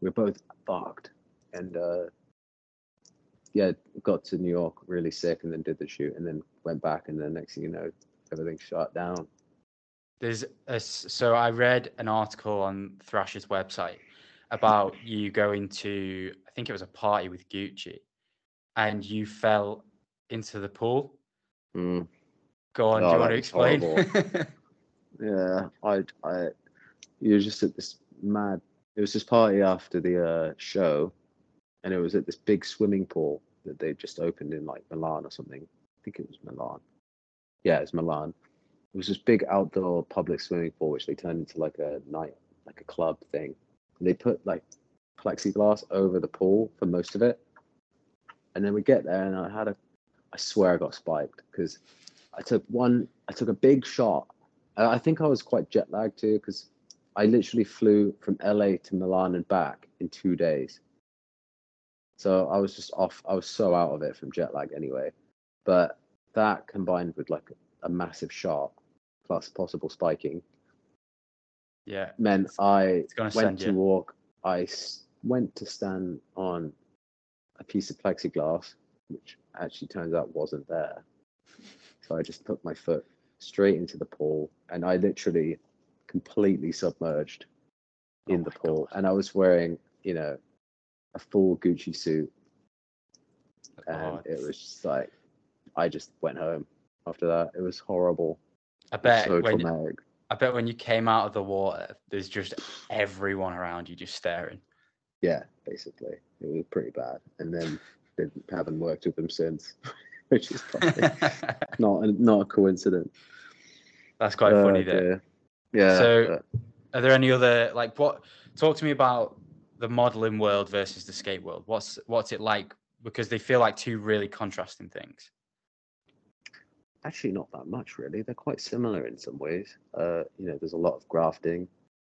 We were both fucked, and uh, yeah, got to New York really sick, and then did the shoot, and then went back, and then next thing you know, everything shut down. There's a, so I read an article on Thrasher's website about you going to I think it was a party with Gucci, and you fell into the pool. Mm. Go on, Oh, do you want to explain? Yeah, I, I, you were just at this mad. It was this party after the uh, show, and it was at this big swimming pool that they just opened in like Milan or something. I think it was Milan. Yeah, it's Milan. It was this big outdoor public swimming pool, which they turned into like a night, like a club thing. And they put like plexiglass over the pool for most of it. And then we get there, and I had a, I swear I got spiked because I took one, I took a big shot. I I think I was quite jet lagged too because I literally flew from LA to Milan and back in two days. So I was just off. I was so out of it from jet lag anyway. But that combined with like a massive shot plus possible spiking yeah, meant I it's went to you. walk. I went to stand on a piece of plexiglass, which actually turns out wasn't there. So I just put my foot straight into the pool, and I literally completely submerged Oh in the pool. God. And I was wearing, you know, a full Gucci suit, oh, and Oh, it was just like I just went home after that. It was horrible. I bet so when traumatic. I bet when you came out of the water, there's just everyone around you just staring. Yeah, basically, it was pretty bad. And then didn't haven't worked with them since, which is probably not a, not a coincidence. That's quite Oh, funny. There. dear. Yeah. So- Are there any other like what? Talk to me about the modeling world versus the skate world. What's what's it like? Because they feel like two really contrasting things. actually not that much really. They're quite similar in some ways. Uh, you know, there's a lot of grafting,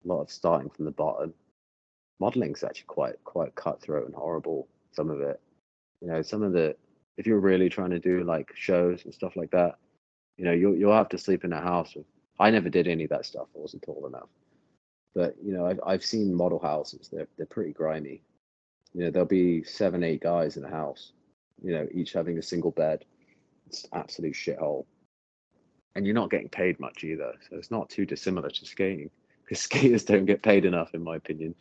a lot of starting from the bottom. Modeling's actually quite quite cutthroat and horrible. Some of it, you know, some of the if you're really trying to do like shows and stuff like that, you know, you'll you'll have to sleep in a house. With, I never did any of that stuff. I wasn't tall enough. But you know, I've I've seen model houses. They're they're pretty grimy. You know, there'll be seven, eight guys in a house. You know, each having a single bed. It's absolute shithole and you're not getting paid much either. So it's not too dissimilar to skating because skaters don't get paid enough, in my opinion.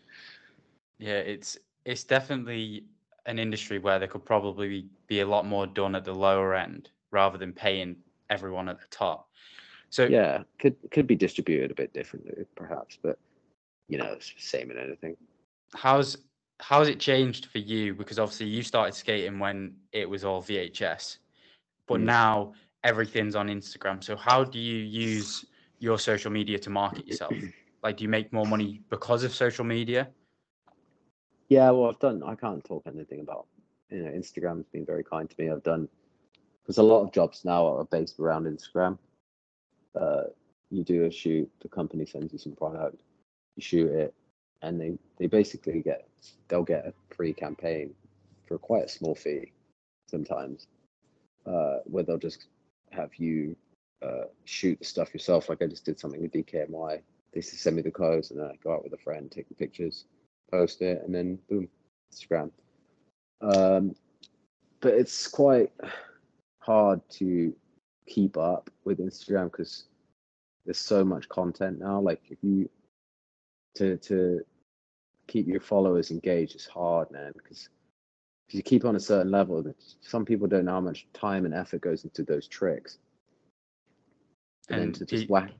Yeah, it's it's definitely an industry where there could probably be a lot more done at the lower end rather than paying everyone at the top. So Yeah, could could be distributed a bit differently, perhaps, but you know, same in anything. how's how's it changed for you? Because obviously you started skating when it was all VHS, but Mm. now everything's on Instagram. So how do you use your social media to market yourself? Like, do you make more money because of social media? Yeah, well, I've done. I can't talk anything about. You know, Instagram's been very kind to me. I've done because a lot of jobs now are based around Instagram. Uh, you do a shoot, the company sends you some product, you shoot it, and they they basically get they'll get a free campaign for quite a small fee sometimes, uh, where they'll just have you uh, shoot the stuff yourself. Like I just did something with DKNY. They just send me the clothes, and then I go out with a friend, take the pictures, post it, and then boom, Instagram. Um, but it's quite hard to keep up with Instagram because there's so much content now. Like if you to to keep your followers engaged is hard, man. Because if you keep on a certain level, that some people don't know how much time and effort goes into those tricks. And, And to just you- whack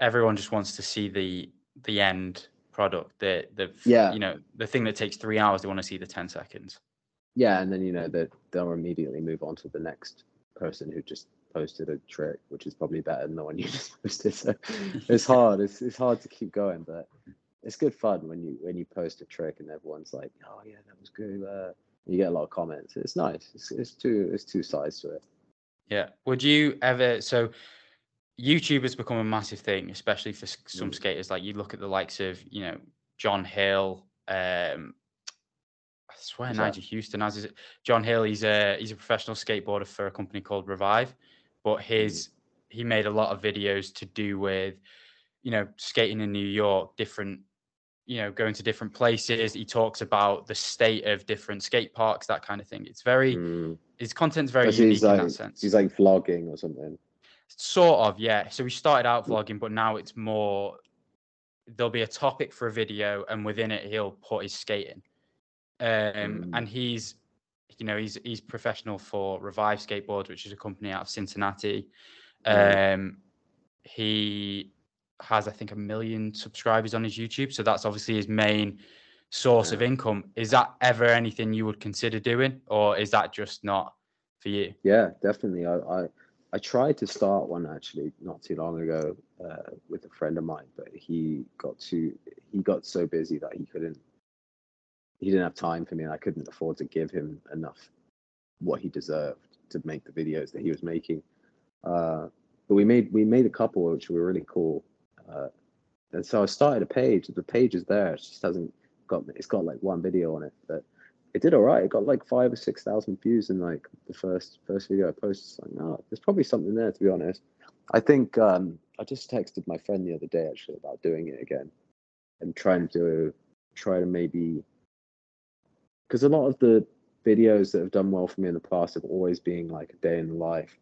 Everyone just wants to see the the end product. The the Yeah. you know the thing that takes three hours. They want to see the ten seconds. Yeah, and then you know they they'll immediately move on to the next person who just posted a trick, which is probably better than the one you just posted. So it's hard. It's it's hard to keep going, but it's good fun when you when you post a trick and everyone's like, "Oh yeah, that was good." Uh, you get a lot of comments. It's nice. It's it's two it's two sides to it. Yeah. Would you ever so YouTube has become a massive thing, especially for some Mm. skaters. Like you look at the likes of, you know, John Hill, um I swear Nyjah Huston as is it John Hill, he's a he's a professional skateboarder for a company called Revive. But his he made a lot of videos to do with, you know, skating in New York, different you know, going to different places. He talks about the state of different skate parks, that kind of thing. It's very Mm. his content's very unique he's in like that sense. he's like vlogging or something. Sort of, yeah. So we started out Mm. vlogging, but now it's more. There'll be a topic for a video, and within it, he'll put his skating. Um, Mm. and he's, you know, he's he's professional for Revive Skateboards, which is a company out of Cincinnati. Um, he has, I think, a million subscribers on his YouTube, so that's obviously his main source of income. Is that ever anything you would consider doing, or is that just not for you? Yeah, definitely. I, I I tried to start one actually not too long ago uh, with a friend of mine, but he got too he got so busy that he couldn't he didn't have time for me, and I couldn't afford to give him enough what he deserved to make the videos that he was making. Uh, but we made we made a couple which were really cool, uh, and so I started a page. The page is there. It just hasn't got it's got like one video on it, but it did all right. It got like five or six thousand views in like the first first video I posted. It's like, no, there's probably something there to be honest. I think um, I just texted my friend the other day actually about doing it again and trying to try to maybe because a lot of the videos that have done well for me in the past have always been like a day in the life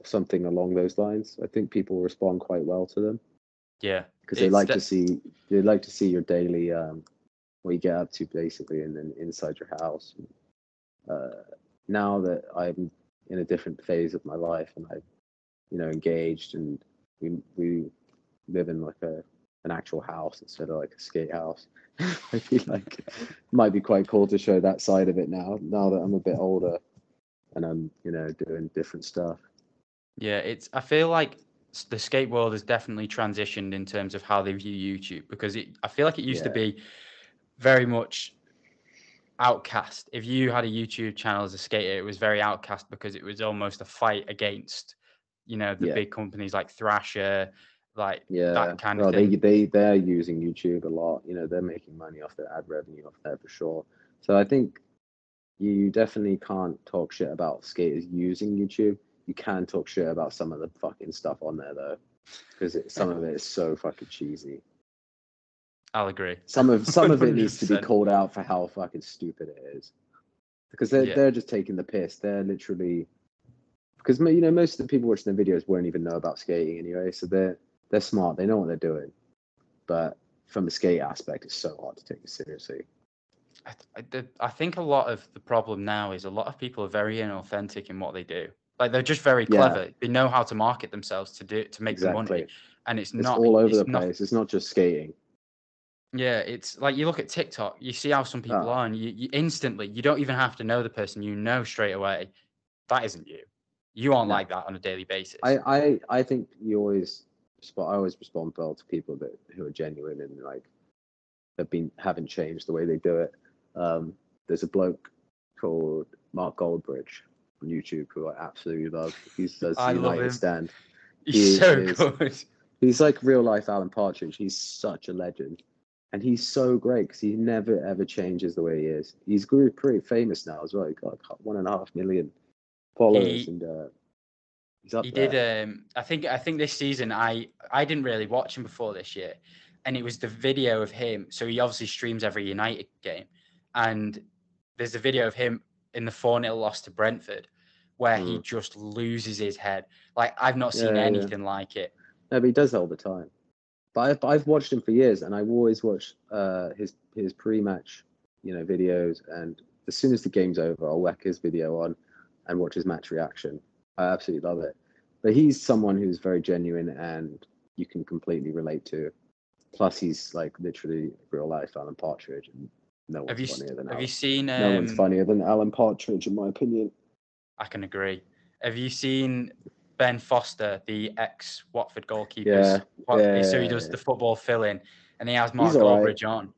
or something along those lines. I think people respond quite well to them. Yeah, because they like to see they like to see your daily um what you get up to basically and then inside your house. Uh now that i'm in a different phase of my life and i you know engaged and we we live in like a an actual house instead of like a skate house i feel like it might be quite cool to show that side of it now now that i'm a bit older and i'm you know doing different stuff Yeah, it's. I feel like the skate world has definitely transitioned in terms of how they view YouTube because it. I feel like it used to be very much outcast. If you had a YouTube channel as a skater, it was very outcast because it was almost a fight against, you know, the Yeah. big companies like Thrasher, like Yeah, that kind well, of thing. they they they're using YouTube a lot. You know, they're making money off their ad revenue off there for sure. So I think you definitely can't talk shit about skaters using YouTube. You can talk shit about some of the fucking stuff on there though, because some of it is so fucking cheesy. I'll agree. Some of some of it needs to be called out for how fucking stupid it is, because they're Yeah. they're just taking the piss. They're literally because you know most of the people watching the videos won't even know about skating anyway, so they're they're smart. They know what they're doing, but from a skate aspect, it's so hard to take it seriously. I, I, I think a lot of the problem now is a lot of people are very inauthentic in what they do. Like they're just very Yeah. clever. They know how to market themselves to do to make the money, and it's it's not all over the not- place. It's not just skating. Yeah, it's like you look at TikTok, you see how some people Oh. are, and you, you instantly, you don't even have to know the person, you know straight away that isn't you. You aren't like that on a daily basis. I, I I think you always spot. I always respond well to people that who are genuine and like have been haven't changed the way they do it. Um, there's a bloke called Mark Goldbridge on YouTube who I absolutely love. He does I the United him. Stand. He's he so is- good. He's like real life Alan Partridge. He's such a legend. And he's so great because he never ever changes the way he is. He's grew pretty famous now as well. He got like one and a half million followers, He- and uh, He there. did. Um, I think. I think this season, I I didn't really watch him before this year, and it was the video of him. So he obviously streams every United game, and there's a video of him in the four 0 loss to Brentford, where he Mm. just loses his head. Like I've not seen Yeah, yeah. anything like it. No, but he does that all the time. But I've, I've watched him for years, and I always watch uh, his his pre-match, you know, videos. And as soon as the game's over, I'll whack his video on and watch his match reaction. I absolutely love it. But he's someone who's very genuine, and you can completely relate to. Plus, he's like literally real life Alan Partridge, and no one's Have you funnier than have Alan. you seen? Um, no one's funnier than Alan Partridge, in my opinion. I can agree. Have you seen Ben Foster, the ex Watford goalkeeper? Yeah, yeah, So he does the football fill in, and he has Mark all right. On.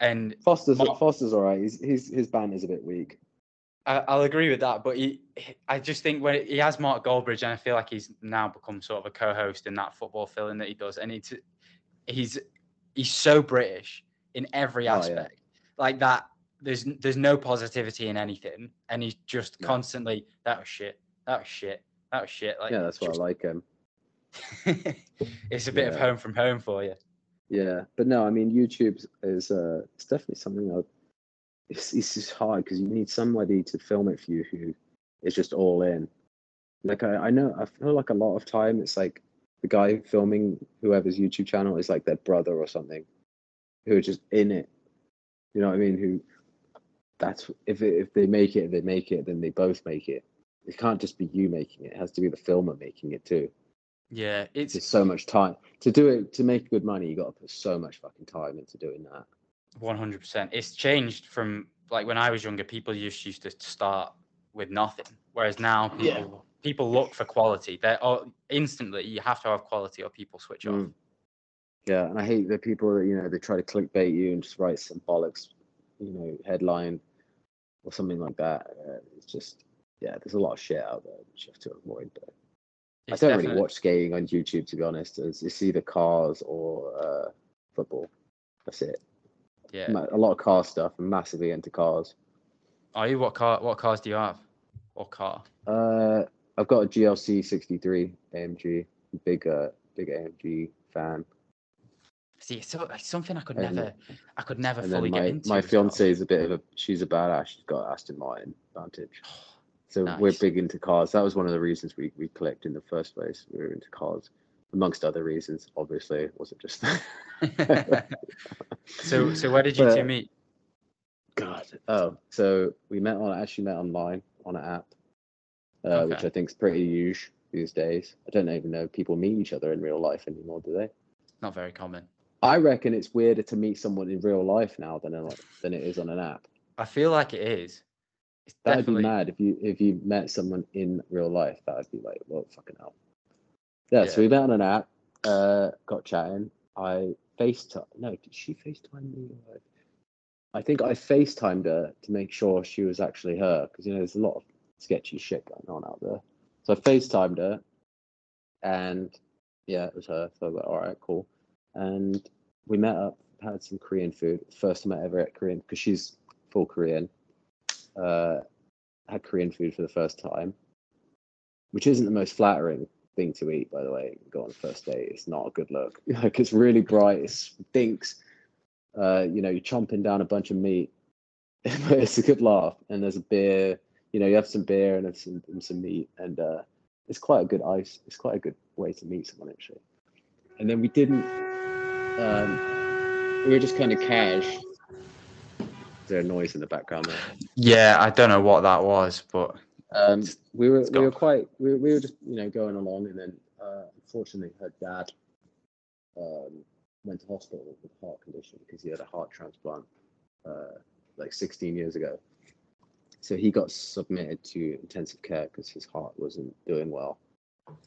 And Foster's Mark- Foster's all right. He's, his his banter's a bit weak. I, I'll agree with that, but he, I just think when he has Mark Goldbridge, and I feel like he's now become sort of a co-host in that football fill-in that he does, and it's he's he's so British in every Oh, yeah. aspect, like that. There's there's no positivity in anything, and he's just No. constantly that was shit, that was shit, that was shit. Like yeah, that's why just- I like him. it's a bit of home from home for you. Yeah, but no, I mean YouTube is uh, it's definitely something that it's it's just hard because you need somebody to film it for you who is just all in. Like I, I know I feel like a lot of time it's like the guy filming whoever's YouTube channel is like their brother or something, who are just in it. You know what I mean? Who that's if it, if they make it, they make it, then they both make it. It can't just be you making it; it has to be the filmer making it too. Yeah, it's It's so much time to do it to make good money. You got to put so much fucking time into doing that. One hundred percent. It's changed from like when I was younger. People just used to start with nothing, whereas now people Yeah. people look for quality. They're all, instantly you have to have quality or people switch off. Mm. Yeah, and I hate the people that you know they try to clickbait you and just write some bollocks, you know, headline or something like that. Uh, it's just yeah, there's a lot of shit out there which you have to avoid. But It's I don't definitely- really watch skating on YouTube to be honest. It's, it's either cars or uh, football. That's it. Yeah. A lot of car stuff. I'm massively into cars. Are you what car? What cars do you have? What car? Uh, I've got a GLC 63 AMG. Big uh, big AMG fan. See, it's, so, it's something I could And- never, I could never fully then get into. my fiance is a bit of a she's a badass. She's got Aston Martin Vantage. So we're big into cars. That was one of the reasons we, we clicked in the first place. We were into cars, amongst other reasons. Obviously, it wasn't just that. so, so where did you two meet? God. Oh, so we met on actually met online on an app, uh, which I think is pretty huge these days. I don't even know people meet each other in real life anymore, do they? Not very common. I reckon it's weirder to meet someone in real life now than in, than it is on an app. I feel like it is. It's That'd definitely. be mad if you if you met someone in real life. That'd be like, well, fucking hell. Yeah, so we met on an app, uh, got chatting. I FaceTime. No, did she FaceTime me? I think I FaceTimed her to make sure she was actually her because you know there's a lot of sketchy shit going on out there. So I FaceTimed her, and yeah, it was her. So I was like, all right, cool. And we met up, had some Korean food. First time I ever ate Korean because she's full Korean. Uh, had Korean food for the first time, which isn't the most flattering thing to eat, by the way. Go on first date, it's not a good look. Like it's really bright, it stinks. Uh, you know, you're chomping down a bunch of meat, it's a good laugh. And there's a beer. You know, you have some beer and some and some meat, and uh, it's quite a good ice. It's quite a good way to meet someone actually. And then we didn't. Um, we were just kind of cash. Is there a noise in the background there? Yeah, I don't know what that was, but Um, we were we were quite we were, we were just you know going along, and then uh, unfortunately her dad um, went to hospital with a heart condition because he had a heart transplant uh, like 16 years ago. So he got submitted to intensive care because his heart wasn't doing well.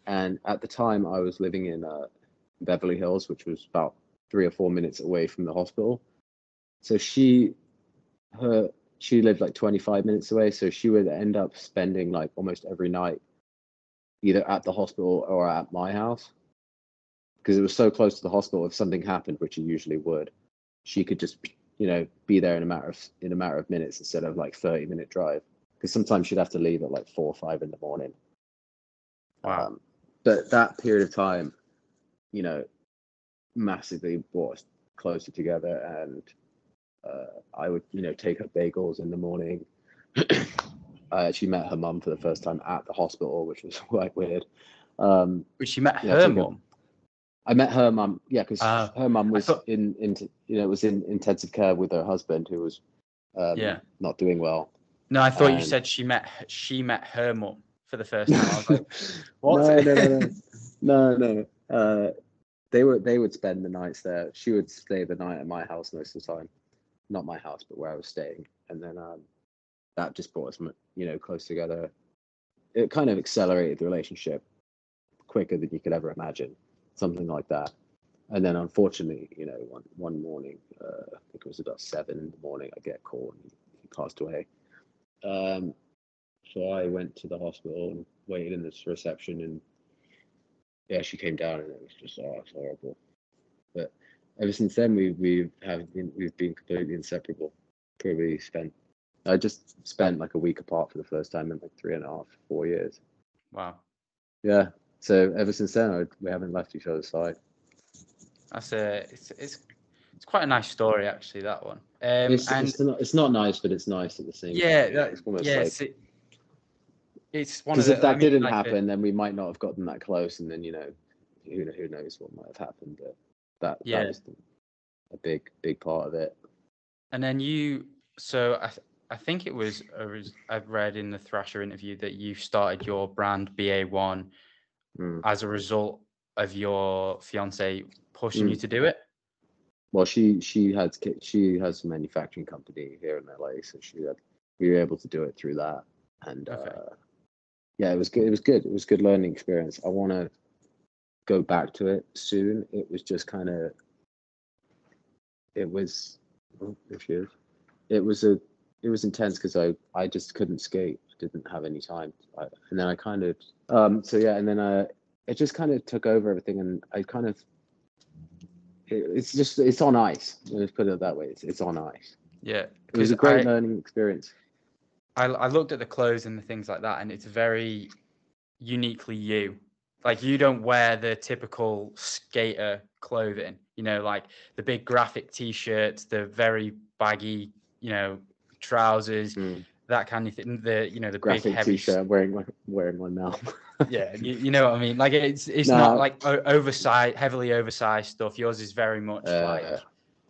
And at the time, I was living in uh, Beverly Hills, which was about three or four minutes away from the hospital. So she, her, she lived like 25 minutes away. So she would end up spending like almost every night either at the hospital or at my house because it was so close to the hospital. If something happened, which it usually would, she could just, you know, be there in a matter of in a matter of minutes instead of like 30 minute drive. Because sometimes she'd have to leave at like four or five in the morning. wow. Um, but that period of time, you know, massively brought us closer together. And I would, you know, take her bagels in the morning. I actually met her mum for the first time at the hospital, which was quite weird. Um, But she met her a- mum. I met her mum, yeah, because Ah, her mum was thought- in, in, you know, was in intensive care with her husband who was um, Yeah. not doing well. No, I thought you said she met she met her mum for the first time. I was like, what? no, no, no, no, no, no. Uh, they were they would spend the nights there. She would stay the night at my house most of the time, not my house, but where I was staying, and then um, that just brought us, you know, close together. It kind of accelerated the relationship quicker than you could ever imagine, something like that. And then, unfortunately, you know, one one morning, uh, I think it was about seven in the morning, I get a call and he passed away. Um, so I went to the hospital and waited in this reception, and yeah, she came down, and it was just oh, horrible. But ever since then, we we have been we've been completely inseparable. Probably spent I just spent like a week apart for the first time in like three and a half, four years. Wow. Yeah. So ever since then, I, we haven't left each other's side. That's a it's it's it's quite a nice story actually that one. Um, it's, and it's not it's not nice, but it's nice at the same yeah, time. it's almost yes, like it, it's one of because if that I mean, didn't like happen, then we might not have gotten that close, and then you know, who who knows what might have happened. But that Yeah. that was a big big part of it. And then you, so I, th- I think it was, I've read in the Thrasher interview that you started your brand BA1 Mm. as a result of your fiance pushing you Mm. to do it. Well, she she has she has a manufacturing company here in LA, so she had we were able to do it through that, and Okay. uh, yeah, it was good. It was good. It was good learning experience. I want to go back to it soon. It was just kind of it was oh, there she is. It was a it was intense because I I just couldn't skate. I didn't have any time, I, and then I kind of um so yeah, and then I, it just kind of took over everything, and I kind of it, it's just it's on ice. Let's put it that way. It's it's on ice. Yeah. It was a great I- learning experience. I, I looked at the clothes and the things like that, and it's very uniquely you. Like you don't wear the typical skater clothing, you know, like the big graphic t-shirts, the very baggy, you know, trousers, Mm. that kind of thing. The you know the Graphic big heavy. t-shirt. I'm wearing one, wearing one now. Yeah, you, you know what I mean. Like it's it's No. not like oversized, heavily oversized stuff. Yours is very much like Uh,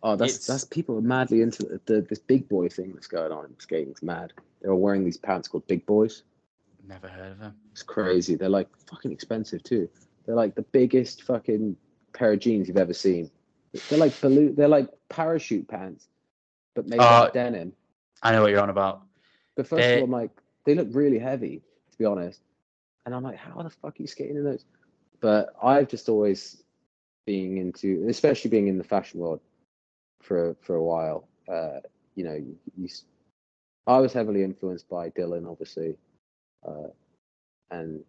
oh, that's it's- that's people are madly into the, the this big boy thing that's going on in skating. Mad. They're all wearing these pants called big boys. Never heard of them. It's crazy. They're like fucking expensive too. They're like the biggest fucking pair of jeans you've ever seen. They're like balloon. They're like parachute pants, but made out Uh, of denim. I know what you're on about. But first They- of all, I'm like, they look really heavy, to be honest. And I'm like, how the fuck are you skating in those? But I've just always being into, especially being in the fashion world for for a while. Uh, you know, you, you, I was heavily influenced by Dylan, obviously, uh, and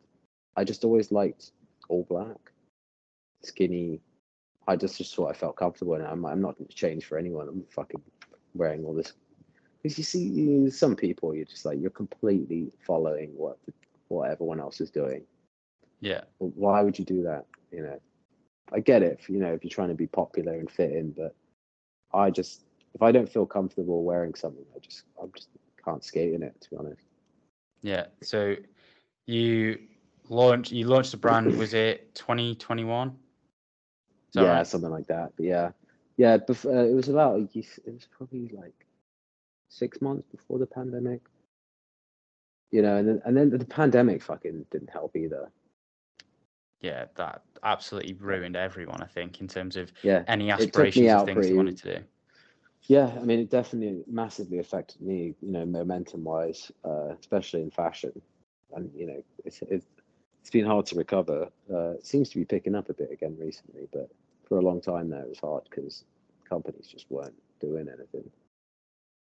I just always liked all black, skinny. I just just thought I felt comfortable in it. I'm, I'm not going to change for anyone. I'm fucking wearing all this because you see some people you're just like you're completely following what what everyone else is doing Yeah, why would you do that you know i get it if, you know if you're trying to be popular and fit in but i just if i don't feel comfortable wearing something i just i just can't skate in it to be honest yeah. So you launched you launched the brand. Was it 2021? yeah something like that but yeah yeah bef- uh, it was about it was probably like six months before the pandemic you know and then and then the pandemic fucking didn't help either yeah, that absolutely ruined everyone. I think in terms of yeah any aspirations of things they wanted to do. Yeah, I mean, it definitely massively affected me, you know, momentum wise, uh, especially in fashion. And, you know, it's, it's, it's been hard to recover. Uh, it seems to be picking up a bit again recently, but for a long time there, it was hard because companies just weren't doing anything.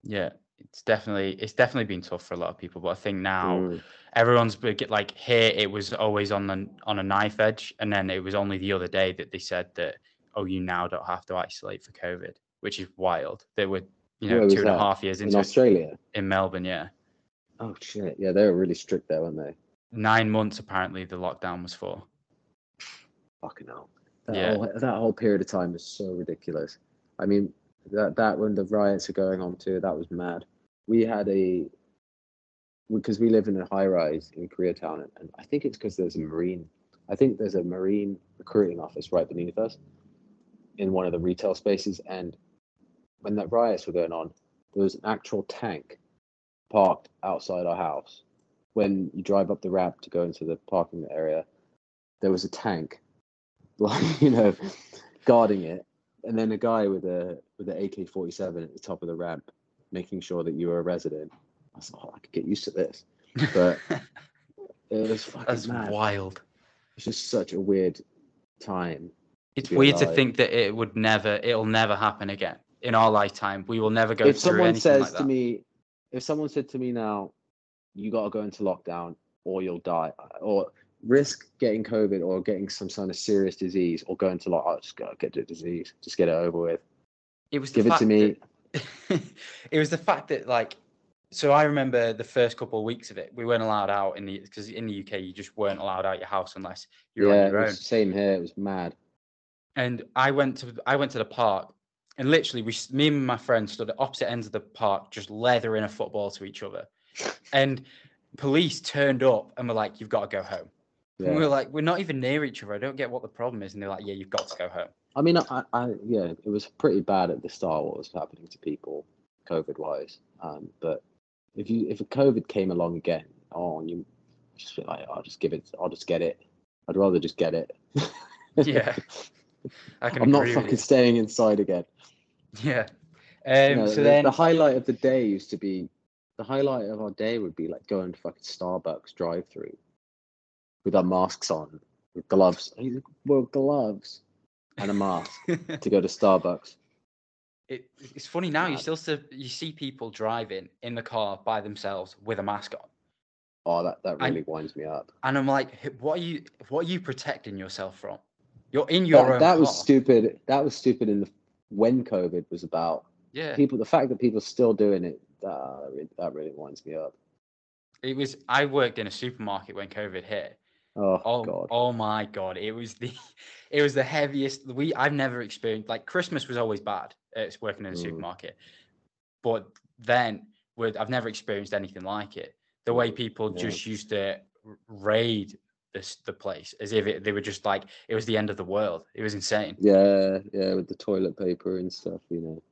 Yeah, it's definitely it's definitely been tough for a lot of people. But I think now Mm. everyone's like here it was always on the on a knife edge, and then it was only the other day that they said that oh you now don't have to isolate for COVID, which is wild. They were you know two and a half that? years In into Australia? in Melbourne. Yeah, Oh, shit. Yeah, they were really strict there, weren't they? nine months apparently the lockdown was for. Fucking hell. That, Yeah. whole, that whole period of time is so ridiculous. I mean, that that when the riots are going on too, that was mad. We had a because we live in a high rise in Koreatown, and, and I think it's because there's a marine. I think there's a marine recruiting office right beneath us in one of the retail spaces. And when that riots were going on, there was an actual tank parked outside our house. When you drive up the ramp to go into the parking area, there was a tank like you know, guarding it, and then a guy with a with an AK forty seven at the top of the ramp, making sure that you were a resident. I thought like, oh, I could get used to this, but it was fucking That's mad. wild. It's just such a weird time. It's weird to think that it would never, it'll never happen again in our lifetime. We will never go if through someone anything says like that. to me, if someone said to me now, you got to go into lockdown or you'll die, or risk getting COVID or getting some kind of serious disease, or go into lockdown, oh, just go get the disease, just get it over with. it was Give it to me. that- it was the fact that like so i remember the first couple of weeks of it we weren't allowed out in the because in the uk you just weren't allowed out your house unless you're yeah, on your own same here. It was mad. and i went to i went to the park and literally we me and my friend stood at opposite ends of the park just leathering a football to each other and police turned up and were like you've got to go home and we Yeah. were like we're not even near each other i don't get what the problem is and they're like yeah you've got to go home I mean, I, I, yeah, it was pretty bad at the start what was happening to people, COVID wise. Um, but if you if a COVID came along again, oh, and you just feel like I'll just give it, I'll just get it. I'd rather just get it. Yeah, i can I'm not fucking you. staying inside again. Yeah You um know, so the, then the highlight of the day used to be the highlight of our day would be like going to fucking Starbucks drive through with our masks on, with gloves. Well, gloves and a mask to go to Starbucks. it, it's funny now. You still see, you see people driving in the car by themselves with a mask on, Oh, that, that really winds me up. and I'm like, what are you? What are you protecting yourself from? You're in your That, own that was stupid. That was stupid in the when COVID was about. Yeah, People, the fact that people are still doing it, uh, that really winds me up. it was. I worked in a supermarket when COVID hit. Oh, Oh, God. oh my god! It was the, it was the heaviest. We I've never experienced like Christmas was always bad. uh, It's working in a Mm. supermarket, but then with I've never experienced anything like it. The way Mm, people yeah. just used to raid this the place as if it, they were just like it was the end of the world. It was insane. Yeah, yeah, with the toilet paper and stuff, you know,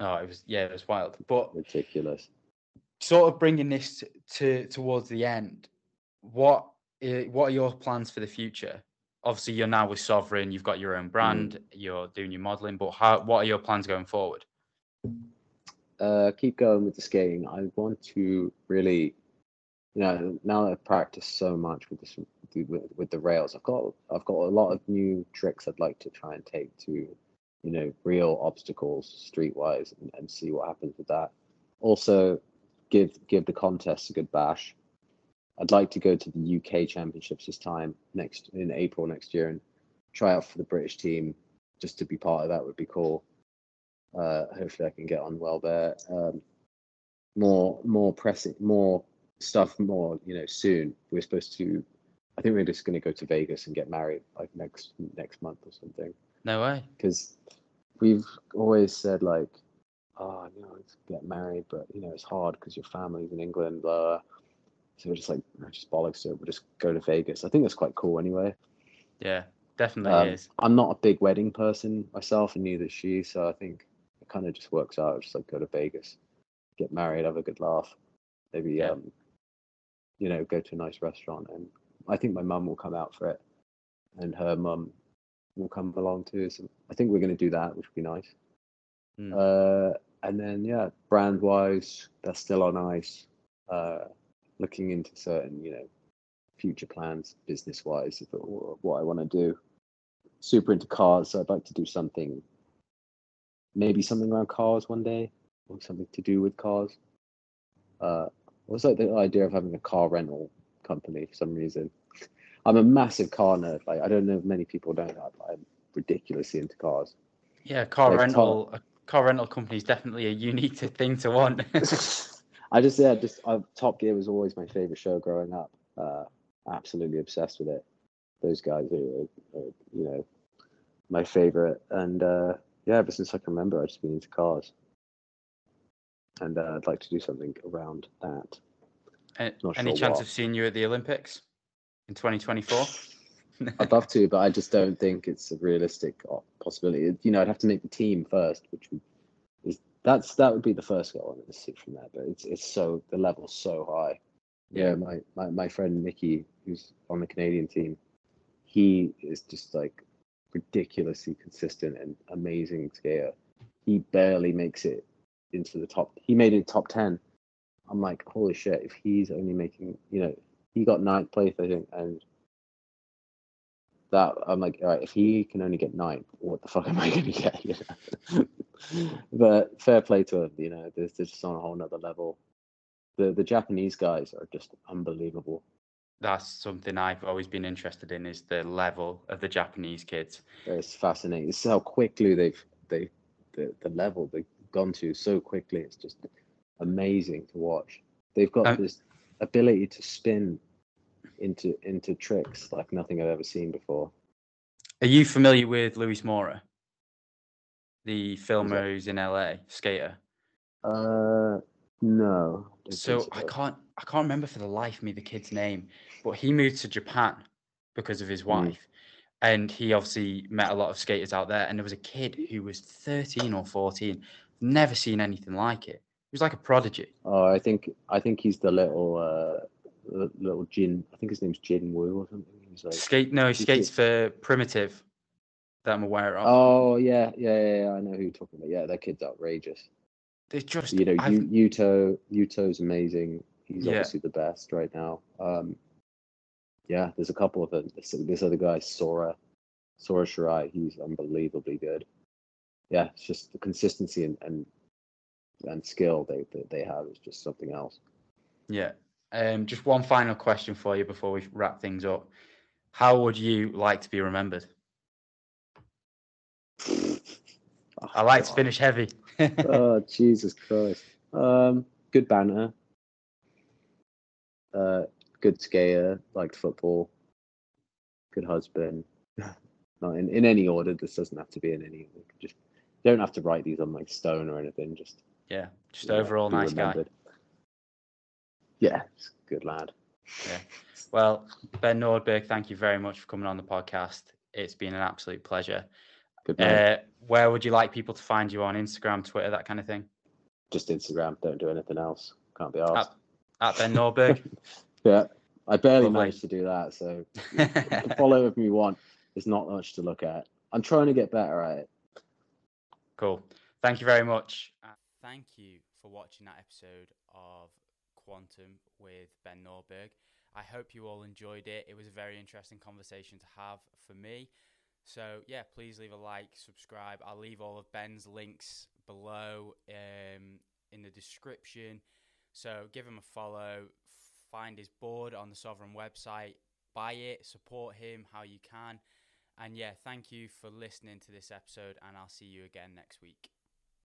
Oh, it was yeah, it was wild. But ridiculous. sort of bringing this to towards the end, what what are your plans for the future? Obviously, you're now with SOVRN. You've got your own brand. You're doing your modeling. But how? What are your plans going forward? uh, keep going with the skating. I want to really, you know, now that I've practiced so much with this with, with the rails, I've got I've got a lot of new tricks I'd like to try and take to, you know, real obstacles streetwise and, and see what happens with that. Also, give give the contest a good bash. I'd like to go to the UK Championships this time next in April next year and try out for the British team. Just to be part of that would be cool uh, hopefully I can get on well there. Um, more, more pressing, more stuff, more you know. Soon we're supposed to. I think we're just going to go to Vegas and get married like next next month or something. No way. Because we've always said like, oh, you know, let's get married, but you know it's hard because your family's in England. Blah. So we're just like, "Oh, just bollocks to it. We'll just go to Vegas. I think that's quite cool anyway. Yeah, definitely Um, is. I'm not a big wedding person myself, and neither is she. So I think it kind of just works out. Just like go to Vegas, get married, have a good laugh, maybe Yeah. um, you know, go to a nice restaurant, and I think my mum will come out for it, and her mum will come along too. So I think we're going to do that, which would be nice. Mm. Uh, and then yeah, brand wise, that's still on ice. Uh, looking into certain, you know, future plans, business wise, if it, what I want to do. Super into cars, so I'd like to do something. Maybe something around cars one day, or something to do with cars. Uh, also like the idea of having a car rental company for some reason. I'm a massive car nerd. Like I don't know if many people know that, but I'm ridiculously into cars. Yeah, car like rental. A car rental company is definitely a unique thing to want. I just yeah, just uh, Top Gear was always my favorite show growing up. Uh, absolutely obsessed with it. Those guys are, are, are you know, my favorite. And uh, yeah, ever since I can remember, I've just been into cars. And uh, I'd like to do something around that. Any sure chance what. of seeing you at the Olympics in 2024? I'd love to, but I just don't think it's a realistic uh, possibility. You know, I'd have to make the team first, which is that's that would be the first goal, and see from there. But it's it's so the level's so high. Yeah. Yeah, my, my my friend Mickey, who's on the Canadian team, he is just like ridiculously consistent and amazing skater. He barely makes it into the top. He made it top ten. I'm like, holy shit! If he's only making, you know, he got ninth place, I think, and that I'm like, all right, if he can only get ninth, what the fuck am I going to get? You know? but fair play to him. You know, they're, they're just on a whole nother level. The the Japanese guys are just unbelievable. That's something I've always been interested in is the level of the Japanese kids. It's fascinating. It's how quickly they've they the, the level they've gone to so quickly. It's just amazing to watch. They've got this ability to spin into into tricks like nothing I've ever seen before. Are you familiar with Luis Mora, the filmer who's in LA, skater? Uh, no. don't think So I can't I can't remember for the life of me the kid's name, but he moved to Japan because of his Mm. wife. And he obviously met a lot of skaters out there. And there was a kid who was 13 or 14, never seen anything like it. Was like a prodigy. Oh, I think I think he's the little uh little Jin. I think his name's Jin Wu or something. He's like. Skate no, he skates for Primitive that I'm aware of. Oh yeah, yeah, yeah, yeah. I know who you're talking about. Yeah, that kid's outrageous. They just you know, I've- Yu- Yuto, Yuto's amazing. He's Yeah. obviously the best right now. Um, yeah, there's a couple of them. This, this other guy, Sora, Sora Shirai, he's unbelievably good. Yeah, it's just the consistency and and, and skill they, they they have is just something else. Yeah. Um, just one final question for you before we wrap things up. How would you like to be remembered? Oh, I like to finish heavy. oh Jesus Christ! Um, good banter. Uh, good skater. Liked football. Good husband. Not in, in any order. This doesn't have to be in any. Just don't have to write these on like stone or anything. Just yeah, just know, overall nice guy. Yeah, good lad. Yeah. Well, Ben Nordberg, thank you very much for coming on the podcast. It's been an absolute pleasure. Good man. Uh, where would you like people to find you on Instagram, Twitter, that kind of thing? Just Instagram. Don't do anything else. Can't be asked. At Ben Nordberg. Yeah, I barely Lovely. managed to do that. So follow if you want. There's not much to look at. I'm trying to get better at it. cool. Thank you very much. Thank you for watching that episode of Quantum with Ben Nordberg. I hope you all enjoyed it. It was a very interesting conversation to have for me. So, yeah, please leave a like, subscribe. I'll leave all of Ben's links below um, in the description. So, give him a follow, find his board on the SOVRN website, buy it, support him how you can. And yeah, thank you for listening to this episode, and I'll see you again next week.